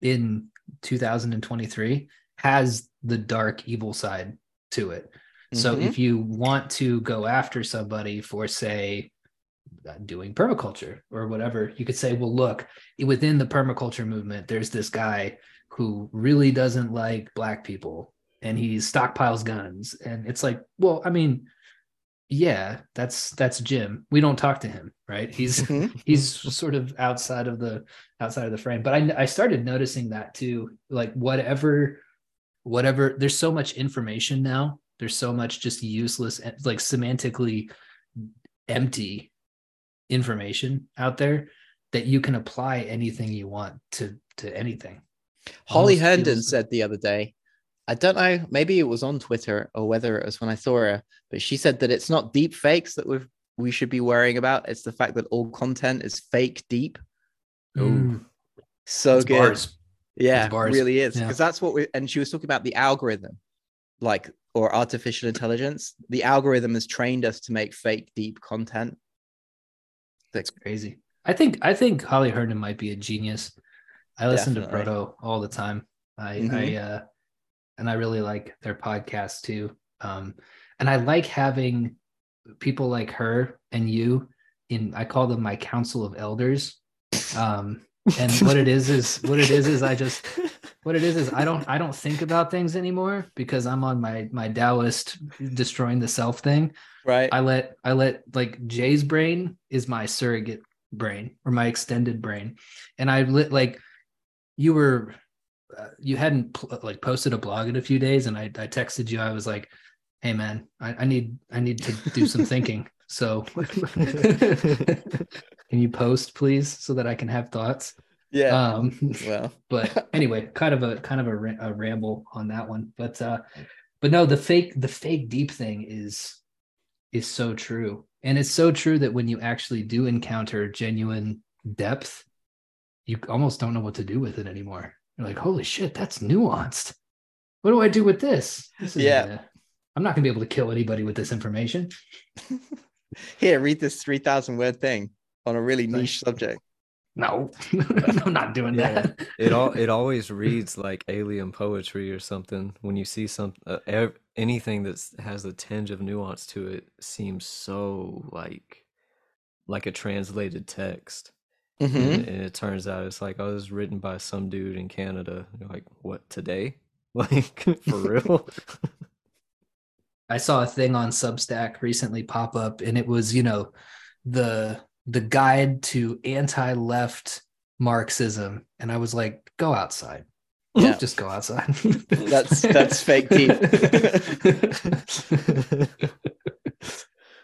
C: in 2023 has the dark evil side to it. So
B: Mhm.
C: if you want to go after somebody for say uh, doing permaculture or whatever, you could say, well, look, within the permaculture movement, there's this guy who really doesn't like black people and he stockpiles guns. And it's like, well, I mean, yeah, that's that's Jim. We don't talk to him, right? He's
B: Mhm.
C: he's sort of outside of the outside of the frame but i i started noticing that too like whatever whatever there's so much information now there's so much just useless like semantically empty information out there that you can apply anything you want to to anything
B: Holly
C: Almost
B: Herndon
C: feels-
B: said the other day, I don't know, maybe it was on Twitter or whether it was when I saw her, but she said that it's not deep fakes that we we should be worrying about. It's the fact that all content is fake deep.
C: Mm,
B: So
C: it's
B: good.
C: bars.
B: Yeah,
C: bars.
B: really is.
C: Yeah.
B: Because that's what we and she was talking about the algorithm, like or artificial intelligence. The algorithm has trained us to make fake deep content.
C: That's crazy. I think I think Holly Herndon might be a genius. I listen to
B: Definitely.
C: Proto all the time. I I
B: Mhm.
C: uh and I really like their podcast too. Um and I like having people like her and you in I call them my council of elders. Um and what it is is what it is is I just what it is is I don't I don't think about things anymore because I'm on my my Taoist destroying the self thing.
B: Right.
C: I let I let like Jay's brain is my surrogate brain or my extended brain, and I lit like you were uh, you hadn't pl- like posted a blog in a few days, and I I texted you. I was like, hey man, I, I need I need to do some thinking. So can you post please so that I can have thoughts?
B: yeah.
C: Um,
B: well.
C: but anyway kind of a kind of a, a ramble on that one. But uh but no the fake the fake deep thing is is so true. And it's so true that when you actually do encounter genuine depth you almost don't know what to do with it anymore. You're like holy shit that's nuanced. What do i do with this, this
B: Yeah.
C: gonna- i'm not gonna be able to kill anybody with this information.
B: Here, read this 3,000 word thing on a really
C: Nice.
B: niche subject.
C: no i'm not doing
A: Yeah.
C: that
A: it all it always reads like alien poetry or something when you see some uh, ev- anything that has a tinge of nuance to it seems so like like a translated text
B: Mhm.
A: and, and it turns out it's like oh it was written by some dude in canada You're like what today like for real
C: I saw a thing on Substack recently pop up, and it was, you know, the the guide to anti-left Marxism, and I was like, go outside.
B: Yeah.
C: Just go outside.
B: That's- that's fake deep.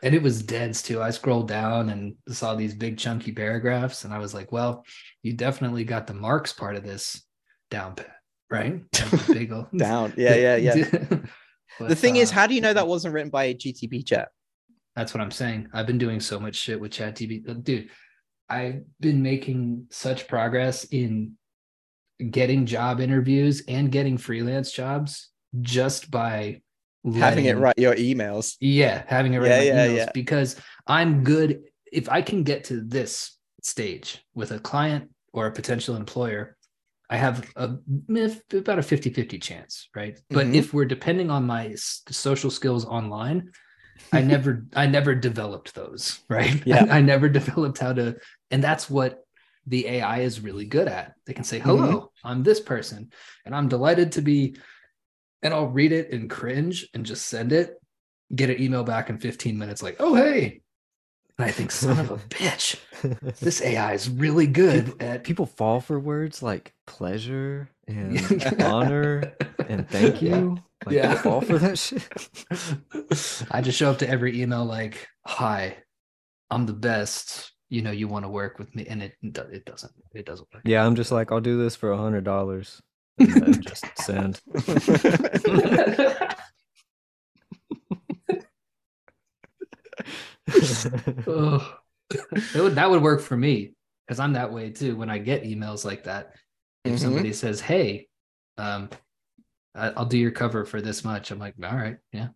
C: and it was dense too. I scrolled down and saw these big chunky paragraphs, and I was like, well, you definitely got the Marx part of this down pat, right? Big ol-
B: Down. Yeah, yeah, yeah. the
C: But,
B: thing is,
C: uh,
B: how do you know that wasn't written by a GTP chat?
C: That's what I'm saying. I've been doing so much shit with ChatGPT. Dude, I've been making such progress in getting job interviews and getting freelance jobs just by
B: Having it write your emails.
C: Yeah, having it write
B: Yeah, yeah,
C: emails
B: yeah.
C: because I'm good. If I can get to this stage with a client or a potential employer, I have a about a 50 50 chance, right? But
B: Mhm.
C: if we're depending on my social skills online, I never, I never developed those, right?
B: Yeah.
C: I, never developed how to, and that's what the AI is really good at. They can say, "Hello,
B: Mm-hmm.
C: I'm this person, and I'm delighted to be," and I'll read it and cringe and just send it, get an email back in 15 minutes, like, "Oh hey," and I think, "Son of a bitch, this AI is really good at."
A: People fall for words like pleasure and honor and thank
C: Yeah.
A: you. Like
C: Yeah.
A: they fall for that shit.
C: I just show up to every email like, "Hi, I'm the best. You know, you want to work with me," and it it doesn't it doesn't work.
A: Yeah, I'm just like, I'll do this for a hundred dollars. And just send.
C: Would, that would work for me because I'm that way too. When I get emails like that, if
B: Mhm.
C: somebody says, "Hey, um, I'll do your cover for this much," I'm like, "All right, yeah,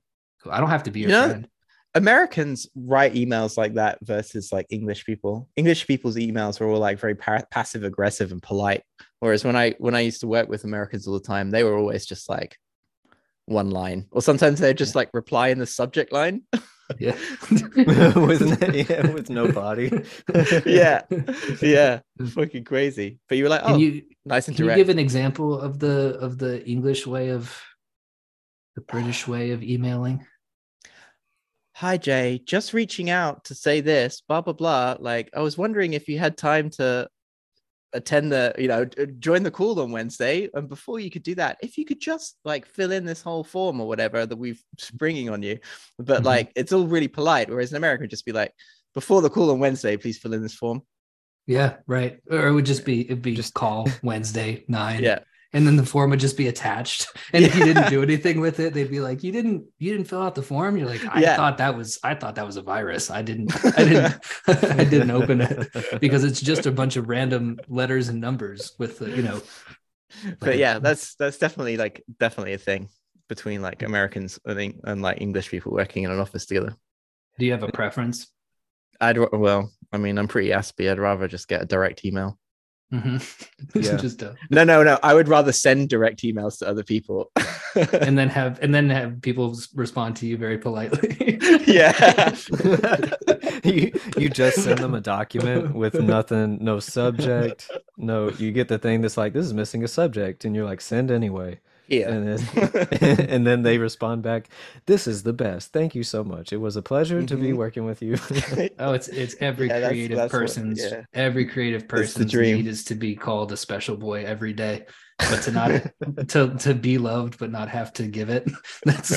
C: cool. I don't have to be your
B: Yeah.
C: friend."
B: Americans write emails like that versus like English people. English people's emails are all like very pa- passive aggressive and polite. Whereas when I when I used to work with Americans all the time, they were always just like one line, or sometimes they'd just like reply in the subject line.
C: Yeah,
A: with, no, yeah, with no body.
B: yeah, yeah, fucking crazy. But you were like,
C: Can
B: oh,
C: you
B: nice and
C: can you
B: direct.
C: give an example of the of the English way of the British way of emailing?
B: Hi Jay, just reaching out to say this, blah blah blah. Like, I was wondering if you had time to attend the, you know, join the call on Wednesday. And before you could do that, if you could just like fill in this whole form or whatever that we've springing on you. But
C: Mhm.
B: like, it's all really polite. Whereas in America, just be like, before the call on Wednesday, please fill in this form.
C: Yeah, right. Or it would just be it'd be
A: just
C: call Wednesday nine.
B: Yeah.
C: And then the form would just be attached. And if you didn't do anything with it, they'd be like, "You didn't, you didn't fill out the form." You're like, "I
B: Yeah.
C: thought that was, I thought that was a virus. I didn't, I didn't, I didn't open it because it's just a bunch of random letters and numbers with, the, you know."
B: But
C: like a-
B: yeah, that's that's definitely like definitely a thing between like Americans and, and like English people working in an office together.
C: Do you have a preference?
B: I'd well, I mean, I'm pretty aspy. I'd rather just get a direct email.
C: hmm
A: Yeah.
C: just a,
B: No, no, no. I would rather send direct emails to other people.
C: and then have and then have people respond to you very politely.
B: yeah.
A: you you just send them a document with nothing, no subject, no. You get the thing that's like this is missing a subject, and you're like send anyway,
B: Yeah.
A: and then and then they respond back, this is the best. Thank you so much. It was a pleasure to be
B: Mhm.
A: working with you.
C: Oh, it's it's every
B: Yeah,
C: creative
B: that's what-
C: person's
B: yeah.
C: every creative person's
B: dream.
C: need is to be called a special boy every day, but to not to to be loved but not have to give it. That's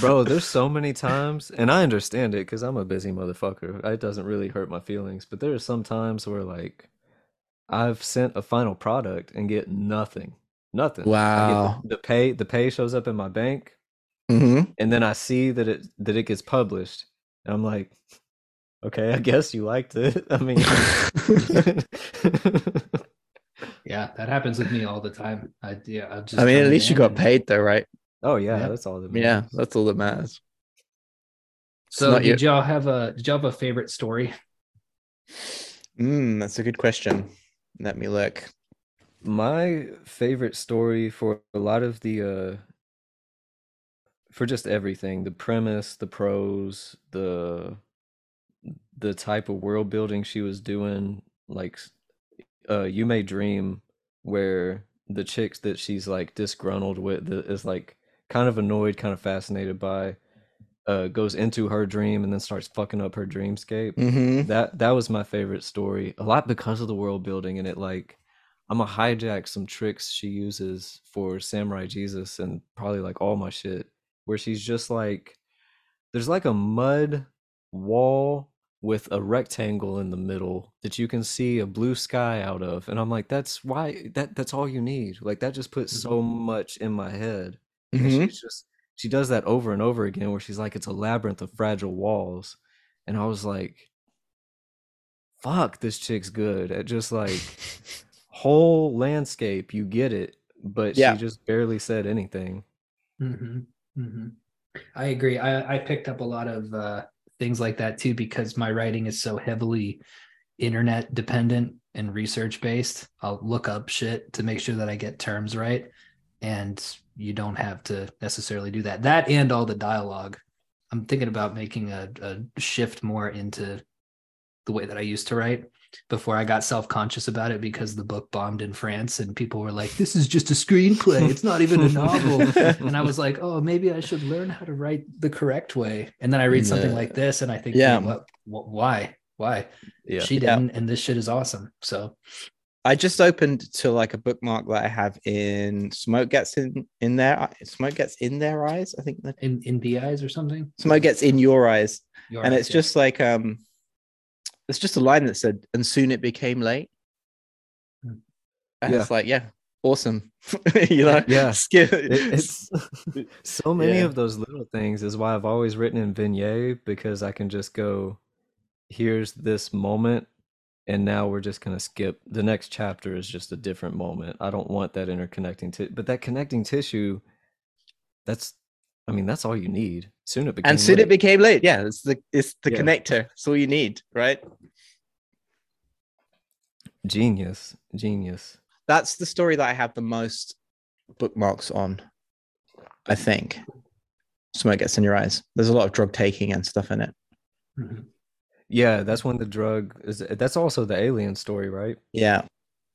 A: Bro, there's so many times, and I understand it because I'm a busy motherfucker. It doesn't really hurt my feelings, but there are some times where like I've sent a final product and get nothing, nothing.
B: Wow.
A: the, the pay, the pay shows up in my bank,
B: hmm
A: and then I see that it that it gets published, and I'm like, okay, I guess you liked it. I mean,
C: yeah, that happens with me all the time. I yeah, I just
B: I mean, at least you got paid though, right?
A: oh yeah,
C: Yeah.
A: that's all that
B: Yeah,
A: matters.
B: that's all that matters.
C: So
B: not
C: did y'all have a did y'all have a favorite story?
B: Mm, that's a good question. Let me look.
A: My favorite story for a lot of the uh for just everything, the premise, the prose, the the type of world building she was doing, like uh You May Dream, where the chicks that she's like disgruntled with that is like kind of annoyed, kind of fascinated by, uh goes into her dream and then starts fucking up her dreamscape.
B: Hmm
A: that that was my favorite story a lot because of the world building and it like i'm gonna hijack some tricks she uses for samurai jesus and probably like all my shit where she's just like there's like a mud wall with a rectangle in the middle that you can see a blue sky out of and i'm like that's why that that's all you need. Like that just puts so much in my head and
B: hmm
A: she's just she does that over and over again where she's like it's a labyrinth of fragile walls and i was like fuck this chick's good at just like whole landscape. You get it, but
B: Yeah.
A: she just barely said anything.
C: hmm hmm I agree. I, I picked up a lot of uh, things like that too because my writing is so heavily internet dependent and research based. I'll look up shit to make sure that I get terms right, and you don't have to necessarily do that. That and all the dialogue. I'm thinking about making a, a shift more into the way that I used to write before I got self conscious about it because the book bombed in France and people were like, "This is just a screenplay. It's not even a novel." and I was like, "Oh, maybe I should learn how to write the correct way." And then I read something
B: Yeah.
C: like this, and I think,
B: Yeah.
C: What, what? Why? Why?"
A: Yeah.
C: She didn't, and this shit is awesome. So
B: I just opened to like a bookmark that I have in smoke gets in in their smoke gets in their eyes. I think
C: in in the eyes or something,
B: smoke gets in your eyes,
C: Your
B: and
C: eyes,
B: it's
C: yeah.
B: just like um, it's just a line that said, "And soon it became late."
C: Hmm.
B: And
A: Yeah.
B: it's like, yeah, awesome. you know,
A: Yeah.
B: Skip.
A: It, it's so many
B: Yeah.
A: of those little things is why I've always written in vignette because I can just go, here's this moment, and now we're just gonna skip. The next chapter is just a different moment. I don't want that interconnecting to, but that connecting tissue, that's, I mean, that's all you need. Soon it became
B: and soon it became late. Yeah, it's the it's the
A: Yeah.
B: connector. It's all you need, right?
A: Genius, genius.
B: That's the story that I have the most bookmarks on. I think. Smoke gets in your eyes. There's a lot of drug taking and stuff in it.
C: Mhm.
A: Yeah, that's when the drug is. That's also the alien story, right?
B: Yeah.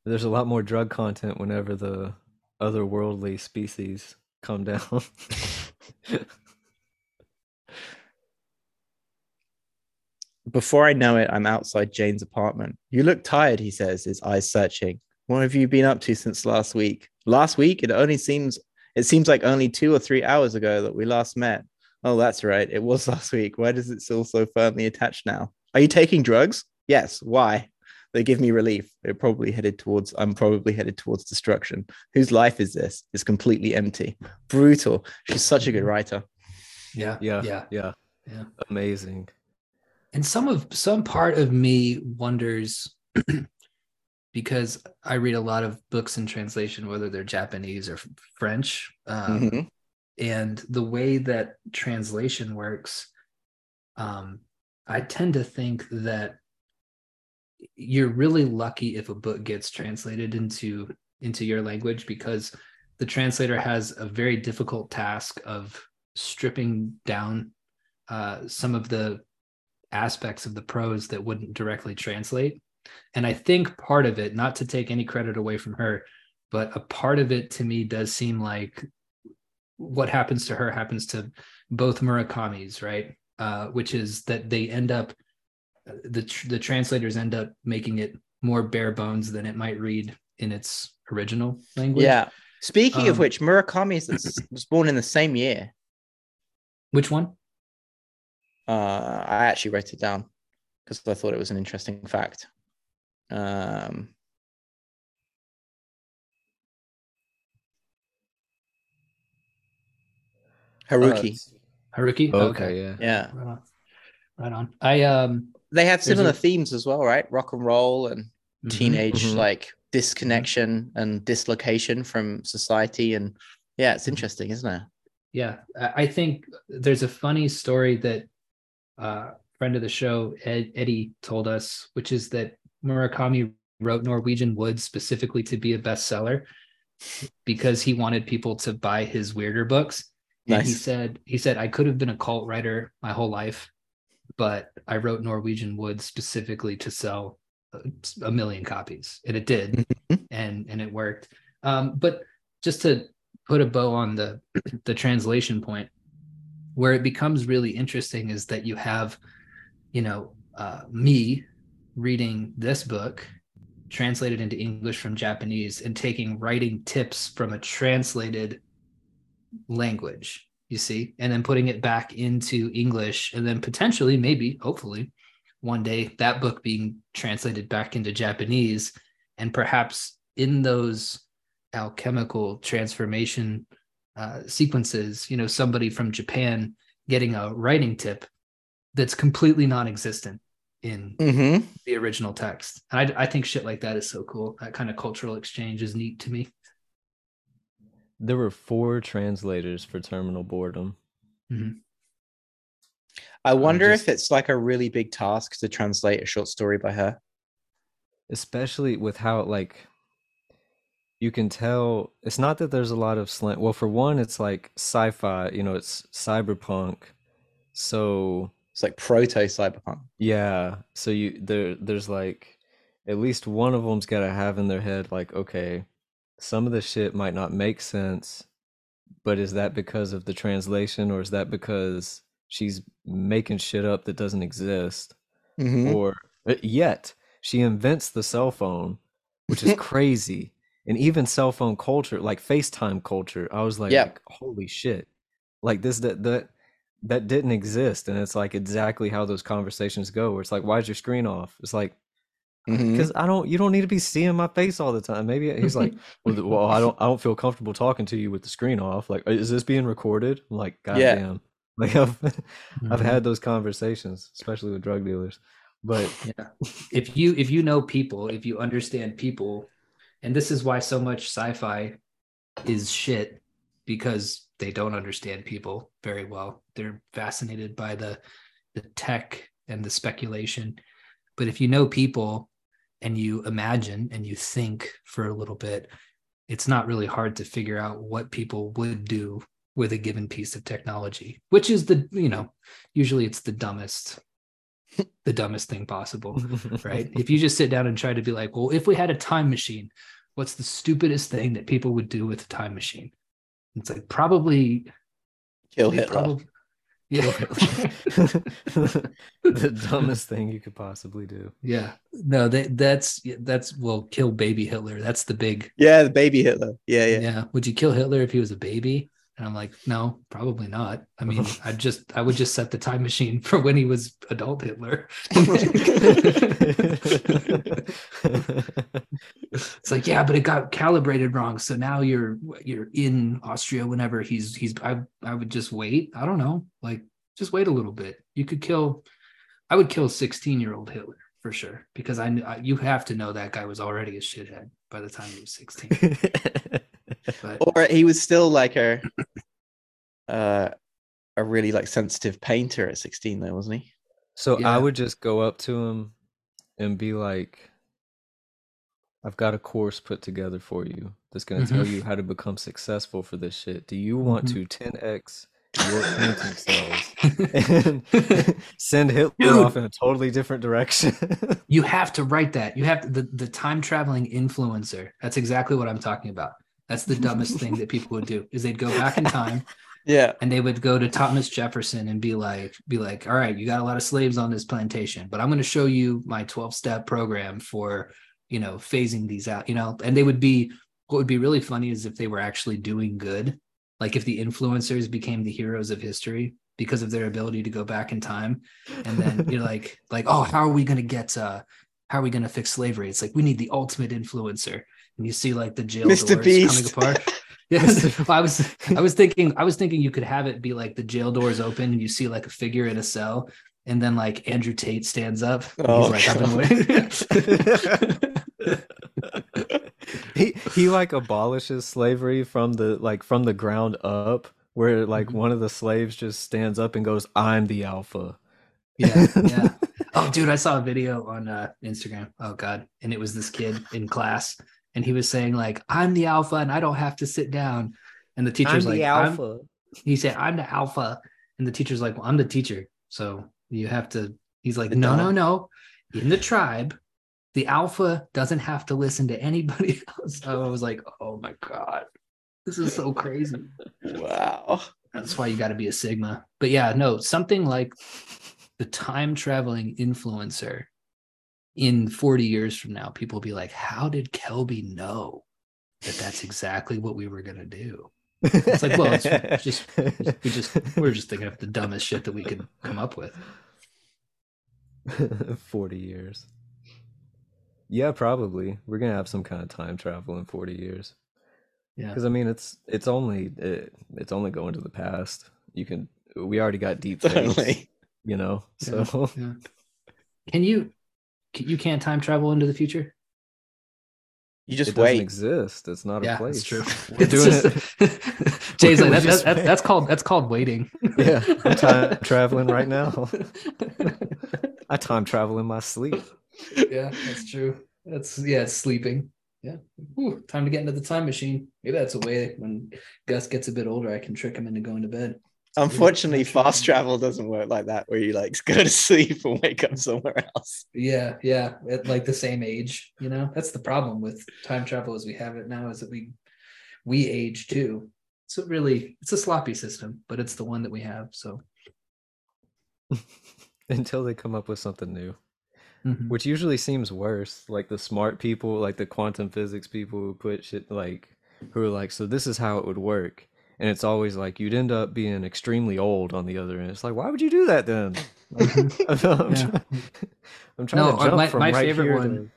A: There's a lot more drug content whenever the otherworldly species come down.
B: Before I know it, I'm outside Jane's apartment. You look tired, he says, his eyes searching. What have you been up to since last week? Last week? It only seems it seems like only two or three hours ago that we last met. Oh, that's right. It was last week. Why does it still so firmly attached now? Are you taking drugs? Yes. Why? They give me relief. They're probably headed towards I'm probably headed towards destruction. Whose life is this? It's completely empty. Brutal. She's such a good mm-hmm. writer.
C: yeah,
A: yeah,
C: yeah.
A: yeah,
C: Yeah.
A: Amazing.
C: And some of some part of me wonders because i read a lot of books in translation whether they're japanese or french um,
B: Mhm.
C: and the way that translation works um, i tend to think that you're really lucky if a book gets translated into into your language because the translator has a very difficult task of stripping down uh, some of the aspects of the prose that wouldn't directly translate. And I think part of it, not to take any credit away from her, but a part of it to me does seem like what happens to her happens to both Murakami's, right? Uh, which is that they end up, the, tr- the translators end up making it more bare bones than it might read in its original language.
B: Yeah. Speaking of
C: Um,
B: which, Murakami is, was born in the same year.
C: Which one?
B: Uh, I actually wrote it down because I thought it was an interesting fact. Um, Haruki.
C: Haruki?
A: Uh, okay, yeah.
B: yeah.
C: Right on. Right on. I um
B: They have
C: There's
B: similar
C: a-
B: themes as well, right? Rock and roll and
C: mhm.
B: teenage
A: Mhm.
B: like disconnection and dislocation from society. And yeah, it's interesting, isn't it?
C: Yeah, I I think there's a funny story that uh, friend of the show Ed, Eddie told us, which is that Murakami wrote Norwegian Wood specifically to be a bestseller because he wanted people to buy his weirder books. And he said, he said, I could have been a cult writer my whole life, but I wrote Norwegian Wood specifically to sell a, a million copies, and it did,
B: Mhm.
C: and and it worked. Um, but just to put a bow on the the translation point, where it becomes really interesting is that you have, you know, uh, me reading this book translated into English from Japanese and taking writing tips from a translated language, you see, and then putting it back into English, and then potentially, maybe, hopefully, one day that book being translated back into Japanese, and perhaps in those alchemical transformation uh, sequences, you know, somebody from Japan getting a writing tip that's completely non-existent in
B: Mm-hmm.
C: the original text. And I, I think shit like that is so cool. That kind of cultural exchange is neat to me.
A: There were four translators for Terminal Boredom.
B: I wonder
A: just-
B: if it's like a really big task to translate a short story by her.
A: especially with how like you can tell it's not that there's a lot of slant well for one it's like sci-fi you know it's cyberpunk so
B: It's like proto cyberpunk.
A: yeah so you there there's like at least one of them's got to have in their head like okay some of the shit might not make sense but is that because of the translation or is that because she's making shit up that doesn't exist
B: Mhm.
A: or uh, yet she invents the cell phone which is crazy and even cell phone culture like facetime culture i was like
B: Yeah.
A: holy shit. Like this that that that didn't exist and it's like exactly how those conversations go where it's like why is your screen off? It's like because i don't you don't need to be seeing my face all the time. Maybe he's like well, well i don't i don't feel comfortable talking to you with the screen off. Like is this being recorded? I'm like god
B: Yeah.
A: damn like i've i've
C: Mhm.
A: had those conversations especially with drug dealers but
C: yeah. If you if you know people if you understand people and this is why so much sci-fi is shit because they don't understand people very well. They're fascinated by the the tech and the speculation. But if you know people and you imagine and you think for a little bit it's not really hard to figure out what people would do with a given piece of technology which is the you know usually it's the dumbest the dumbest thing possible right? If you just sit down and try to be like, well, if we had a time machine, what's the stupidest thing that people would do with a time machine? It's like probably,
B: Kill Hitler.
C: probably yeah,
A: the dumbest thing you could possibly do.
C: yeah. No, that that's that's well, kill baby Hitler. That's the big
B: Yeah, the baby Hitler. Yeah,
C: yeah.
B: yeah.
C: Would you kill Hitler if he was a baby? And I'm like, no, probably not. I mean, I just I would just set the time machine for when he was adult Hitler. It's like, yeah, but it got calibrated wrong. So now you're you're in Austria whenever he's he's I I would just wait. I don't know. Like just wait a little bit. You could kill I would kill 16-year-old Hitler for sure because I, I you have to know that guy was already a shithead by the time he was 16. But
B: Or he was still like a uh a really like sensitive painter at 16 though, wasn't he?
A: so
C: Yeah.
A: I would just go up to him and be like, I've got a course put together for you that's going to tell you how to become successful for this shit. Do you want to 10x your painting skills and send Hitler
C: Dude.
A: off in a totally different direction?
C: you have to write that. You have to, the the time traveling influencer. That's exactly what I'm talking about. That's the dumbest thing that people would do is they'd go back in time
B: Yeah.
C: and they would go to Thomas Jefferson and be like, be like, all right, you got a lot of slaves on this plantation, but I'm going to show you my 12 step program for, you know, phasing these out, you know, and they would be, what would be really funny is if they were actually doing good, like if the influencers became the heroes of history because of their ability to go back in time. And then you're like, like, oh, how are we going to get, uh, how are we going to fix slavery? It's like, we need the ultimate influencer. And you see like the jail
B: Mr.
C: doors
B: Beast.
C: coming apart. Yes, I was I was thinking I was thinking you could have it be like the jail doors open and you see like a figure in a cell, and then like Andrew Tate stands up. and
B: Oh,
C: he's like, I've been
A: he he like abolishes slavery from the like from the ground up where like
C: Mhm.
A: one of the slaves just stands up and goes i'm the alpha
C: yeah, yeah. Oh, dude, I saw a video on uh, Instagram. Oh God, and it was this kid in class, and he was saying like, "I'm the alpha, and I don't have to sit down." And the teacher's like, I'm, he said, I'm the alpha. And the teacher's like, Well, I'm the teacher. So you have to, he's like, No, no, no. In the tribe, the alpha doesn't have to listen to anybody else. So I was like, Oh my God. This is so crazy.
B: Wow.
C: That's why you got to be a Sigma. But yeah, no, something like the time traveling influencer in 40 years from now, people will be like, How did Kelby know that that's exactly what we were going to do? It's like, well, it's just we just we're just thinking of the dumbest shit that we could come up with.
A: 40 years yeah probably we're gonna have some kind of time travel in 40 years
C: Yeah.
A: because i mean it's it's only it, it's only going to the past you can we already got deep fakes you know
C: Yeah,
A: so
C: yeah. Can you? Can- You can't time travel into the future.
B: You
A: it
B: just
A: doesn't
B: wait.
A: exist. It's not a
C: Yeah,
A: place.
C: that's true.
A: We're
C: It's
A: doing
C: just-
A: it.
C: Jay's like that, that, that- that's called that's called waiting.
A: Yeah, I'm time traveling right now. I time travel in my sleep.
C: yeah, that's true. That's yeah, it's sleeping. Yeah. Ooh, time to get into the time machine. Maybe that's a way when Gus gets a bit older, I can trick him into going to bed.
B: Unfortunately, fast
C: travel.
B: travel doesn't work like that, where you like go to sleep and wake up somewhere else.
C: Yeah, yeah, at like the same age. You know, that's the problem with time travel as we have it now is that we we age too. So really, it's a sloppy system, but it's the one that we have. So
A: Until they come up with something new,
C: mhm.
A: which usually seems worse. Like the smart people, like the quantum physics people who put shit like, who are like, so this is how it would work. And it's always like you'd end up being extremely old on the other end. It's like, why would you do that then? I'm,
C: Yeah.
A: trying, I'm trying
C: No,
A: to
C: uh,
A: jump
C: my-
A: from
C: my
A: right
C: favorite
A: here
C: one-
A: to-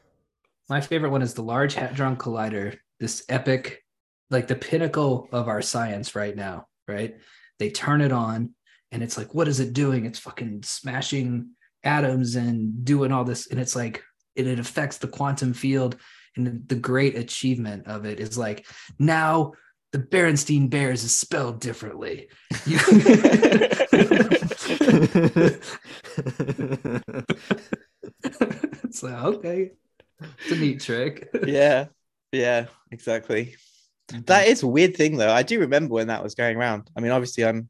C: My favorite one is the Large Hadron Collider, this epic, like the pinnacle of our science right now, right? They turn it on and it's like, what is it doing? It's fucking smashing atoms and doing all this. And it's like, it, it affects the quantum field. And the, the great achievement of it is like, now the Berenstein Bears is spelled differently. You- it's like, okay, it's a neat trick.
B: yeah, yeah, exactly. That is a weird thing, though. I do remember when that was going around. I mean, obviously, I'm.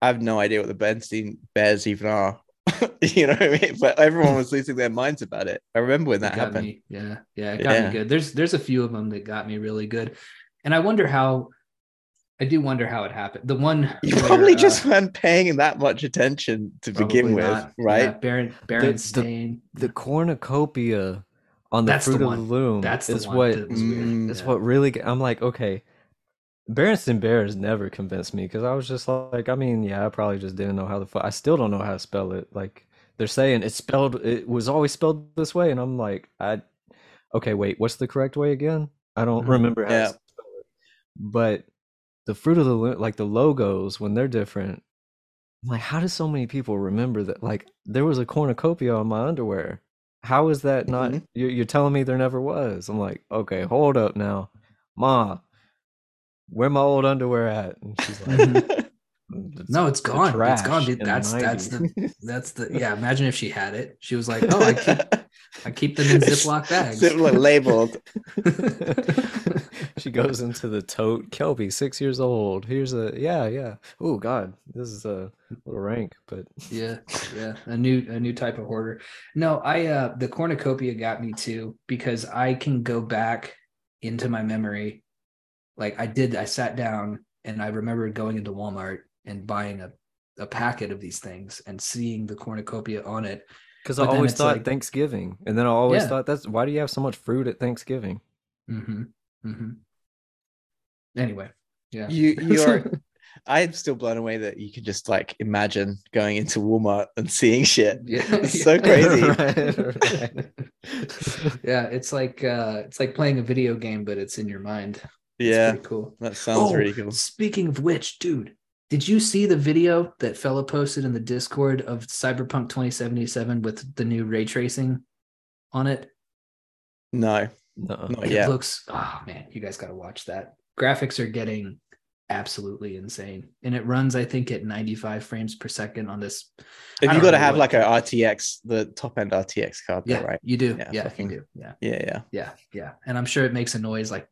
B: I have no idea what the Bernstein Bears even are. you know what I mean? But everyone was losing their minds about it. I remember when that happened.
C: me. Yeah, yeah, it got
B: Yeah.
C: me good. There's there's a few of them that got me really good, and I wonder how. I do wonder how it happened. The one
B: You
C: where,
B: probably
C: uh,
B: just weren't paying that much attention to begin
C: probably
B: with,
C: not. Yeah,
B: right?
C: Baron
A: the-
C: Berenstain.
A: the cornucopia on the
C: That's the
A: fruit of
C: one.
A: the loom
C: That's
A: is
C: one
A: what
C: that.
B: Mm,
A: It's
C: Yeah.
A: what really I'm like, okay. Berenstain Bears never convinced me because I was just like, I mean, yeah, I probably just didn't know how the fuck. I still don't know how to spell it. Like they're saying it's spelled, it was always spelled this way, and I'm like, I, okay, wait, what's the correct way again? I don't
C: Mhm.
A: remember how
B: Yeah.
A: To spell it. But the fruit of the like the logos when they're different, I'm like, how do so many people remember that? Like there was a cornucopia on my underwear. How is that not?
B: Mhm.
A: You're, you're telling me there never was. I'm like, okay, hold up now, Ma. Where my old underwear at? And she's like,
C: Mhm.
A: "It's-
C: No, it's
A: they're
C: gone. It's gone.
A: in the
C: That's that's the that's the yeah. Imagine if she had it. She was like, oh, I keep I keep them in Ziploc bags.
B: Ziploc labeled.
A: she goes into the tote. Kelby, six years old. Here's a yeah, yeah. Oh God, this is a little rank, but
C: yeah yeah a new a new type of hoarder no i uh the cornucopia got me too because i can go back into my memory like i did i sat down and i remember going into walmart and buying a, a packet of these things and seeing the cornucopia on it
A: because I always thought
C: like-
A: Thanksgiving, and then I always
C: Yeah.
A: thought that's why do you have so much fruit at Thanksgiving?
C: mm-hmm mm-hmm anyway yeah
B: You you're I'm still blown away that you could just like imagine going into Walmart and seeing shit.
C: yeah
B: It's so crazy.
A: Right, right.
C: yeah it's like uh it's like playing a video game but it's in your mind It's
B: Yeah,
C: pretty cool
B: that sounds
C: Oh,
B: really cool.
C: Speaking of which, dude, did you see the video that fella posted in the Discord of Cyberpunk 2077 with the new ray tracing on it?
B: No,
A: No.
B: not
C: It
B: yet.
C: looks oh man, you guys gotta watch that. Graphics are getting absolutely insane. And it runs, I think, at 95 frames per second on this.
B: If you got to have
C: what-
B: like a RTX, the top end RTX card, though,
C: Yeah,
B: right?
C: you do.
B: Yeah,
C: Yeah,
B: fucking-
C: you do. Yeah,
B: Yeah, yeah.
C: yeah, yeah. And I'm sure it makes a noise like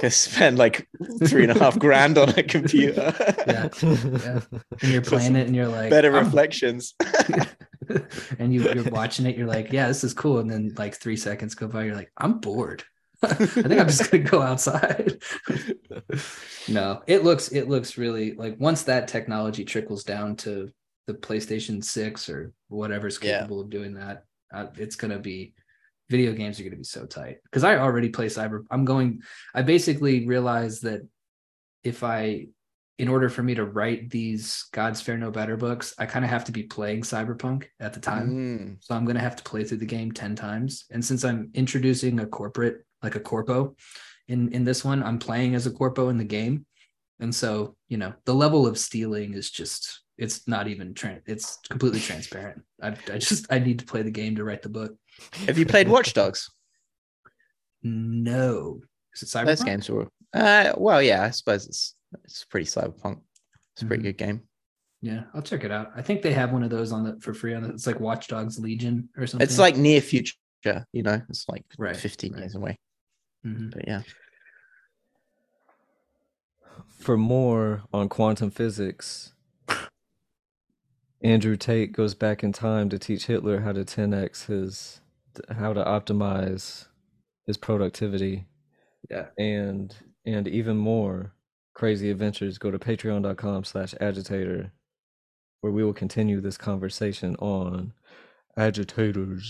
B: Go spend like three and a half grand on a computer.
C: Yeah. yeah. and you're playing it and you're like
B: Better
C: "I'm
B: reflections.
C: and you, you're watching it, you're like, yeah, this is cool. And then like three seconds go by, you're like, I'm bored. I think I'm just gonna go outside. no, it looks it looks really like once that technology trickles down to the PlayStation 6 or whatever's
B: Yeah.
C: capable of doing that, uh, it's gonna be video games are gonna be so tight. Because I already play cyber. I'm going, I basically realized that if I in order for me to write these God's Fair No Better books, I kind of have to be playing Cyberpunk at the time.
B: Mm,
C: So I'm going to have to play through the game 10 times. And since I'm introducing a corporate, like a corpo in, in this one, I'm playing as a corpo in the game. And so, you know, the level of stealing is just It's not even trans. It's completely transparent. I, I just I need to play the game to write the book.
B: Have you played Watch Dogs?
C: No, is it cyberpunk?
B: Those games were. Uh, well, yeah, I suppose it's it's pretty cyberpunk. It's a pretty
C: Mhm.
B: good game.
C: Yeah, I'll check it out. I think they have one of those on the for free on the. It's like Watch Dogs Legion or something.
B: It's like near future. You know, it's like
C: Right,
B: 15
C: right.
B: years away.
C: Mhm.
B: But yeah,
A: For more on quantum physics, Andrew Tate goes back in time to teach Hitler how to 10x his how to optimize his productivity
C: yeah.
A: and and even more crazy adventures go to patreon.com slash agitator where we will continue this conversation on agitators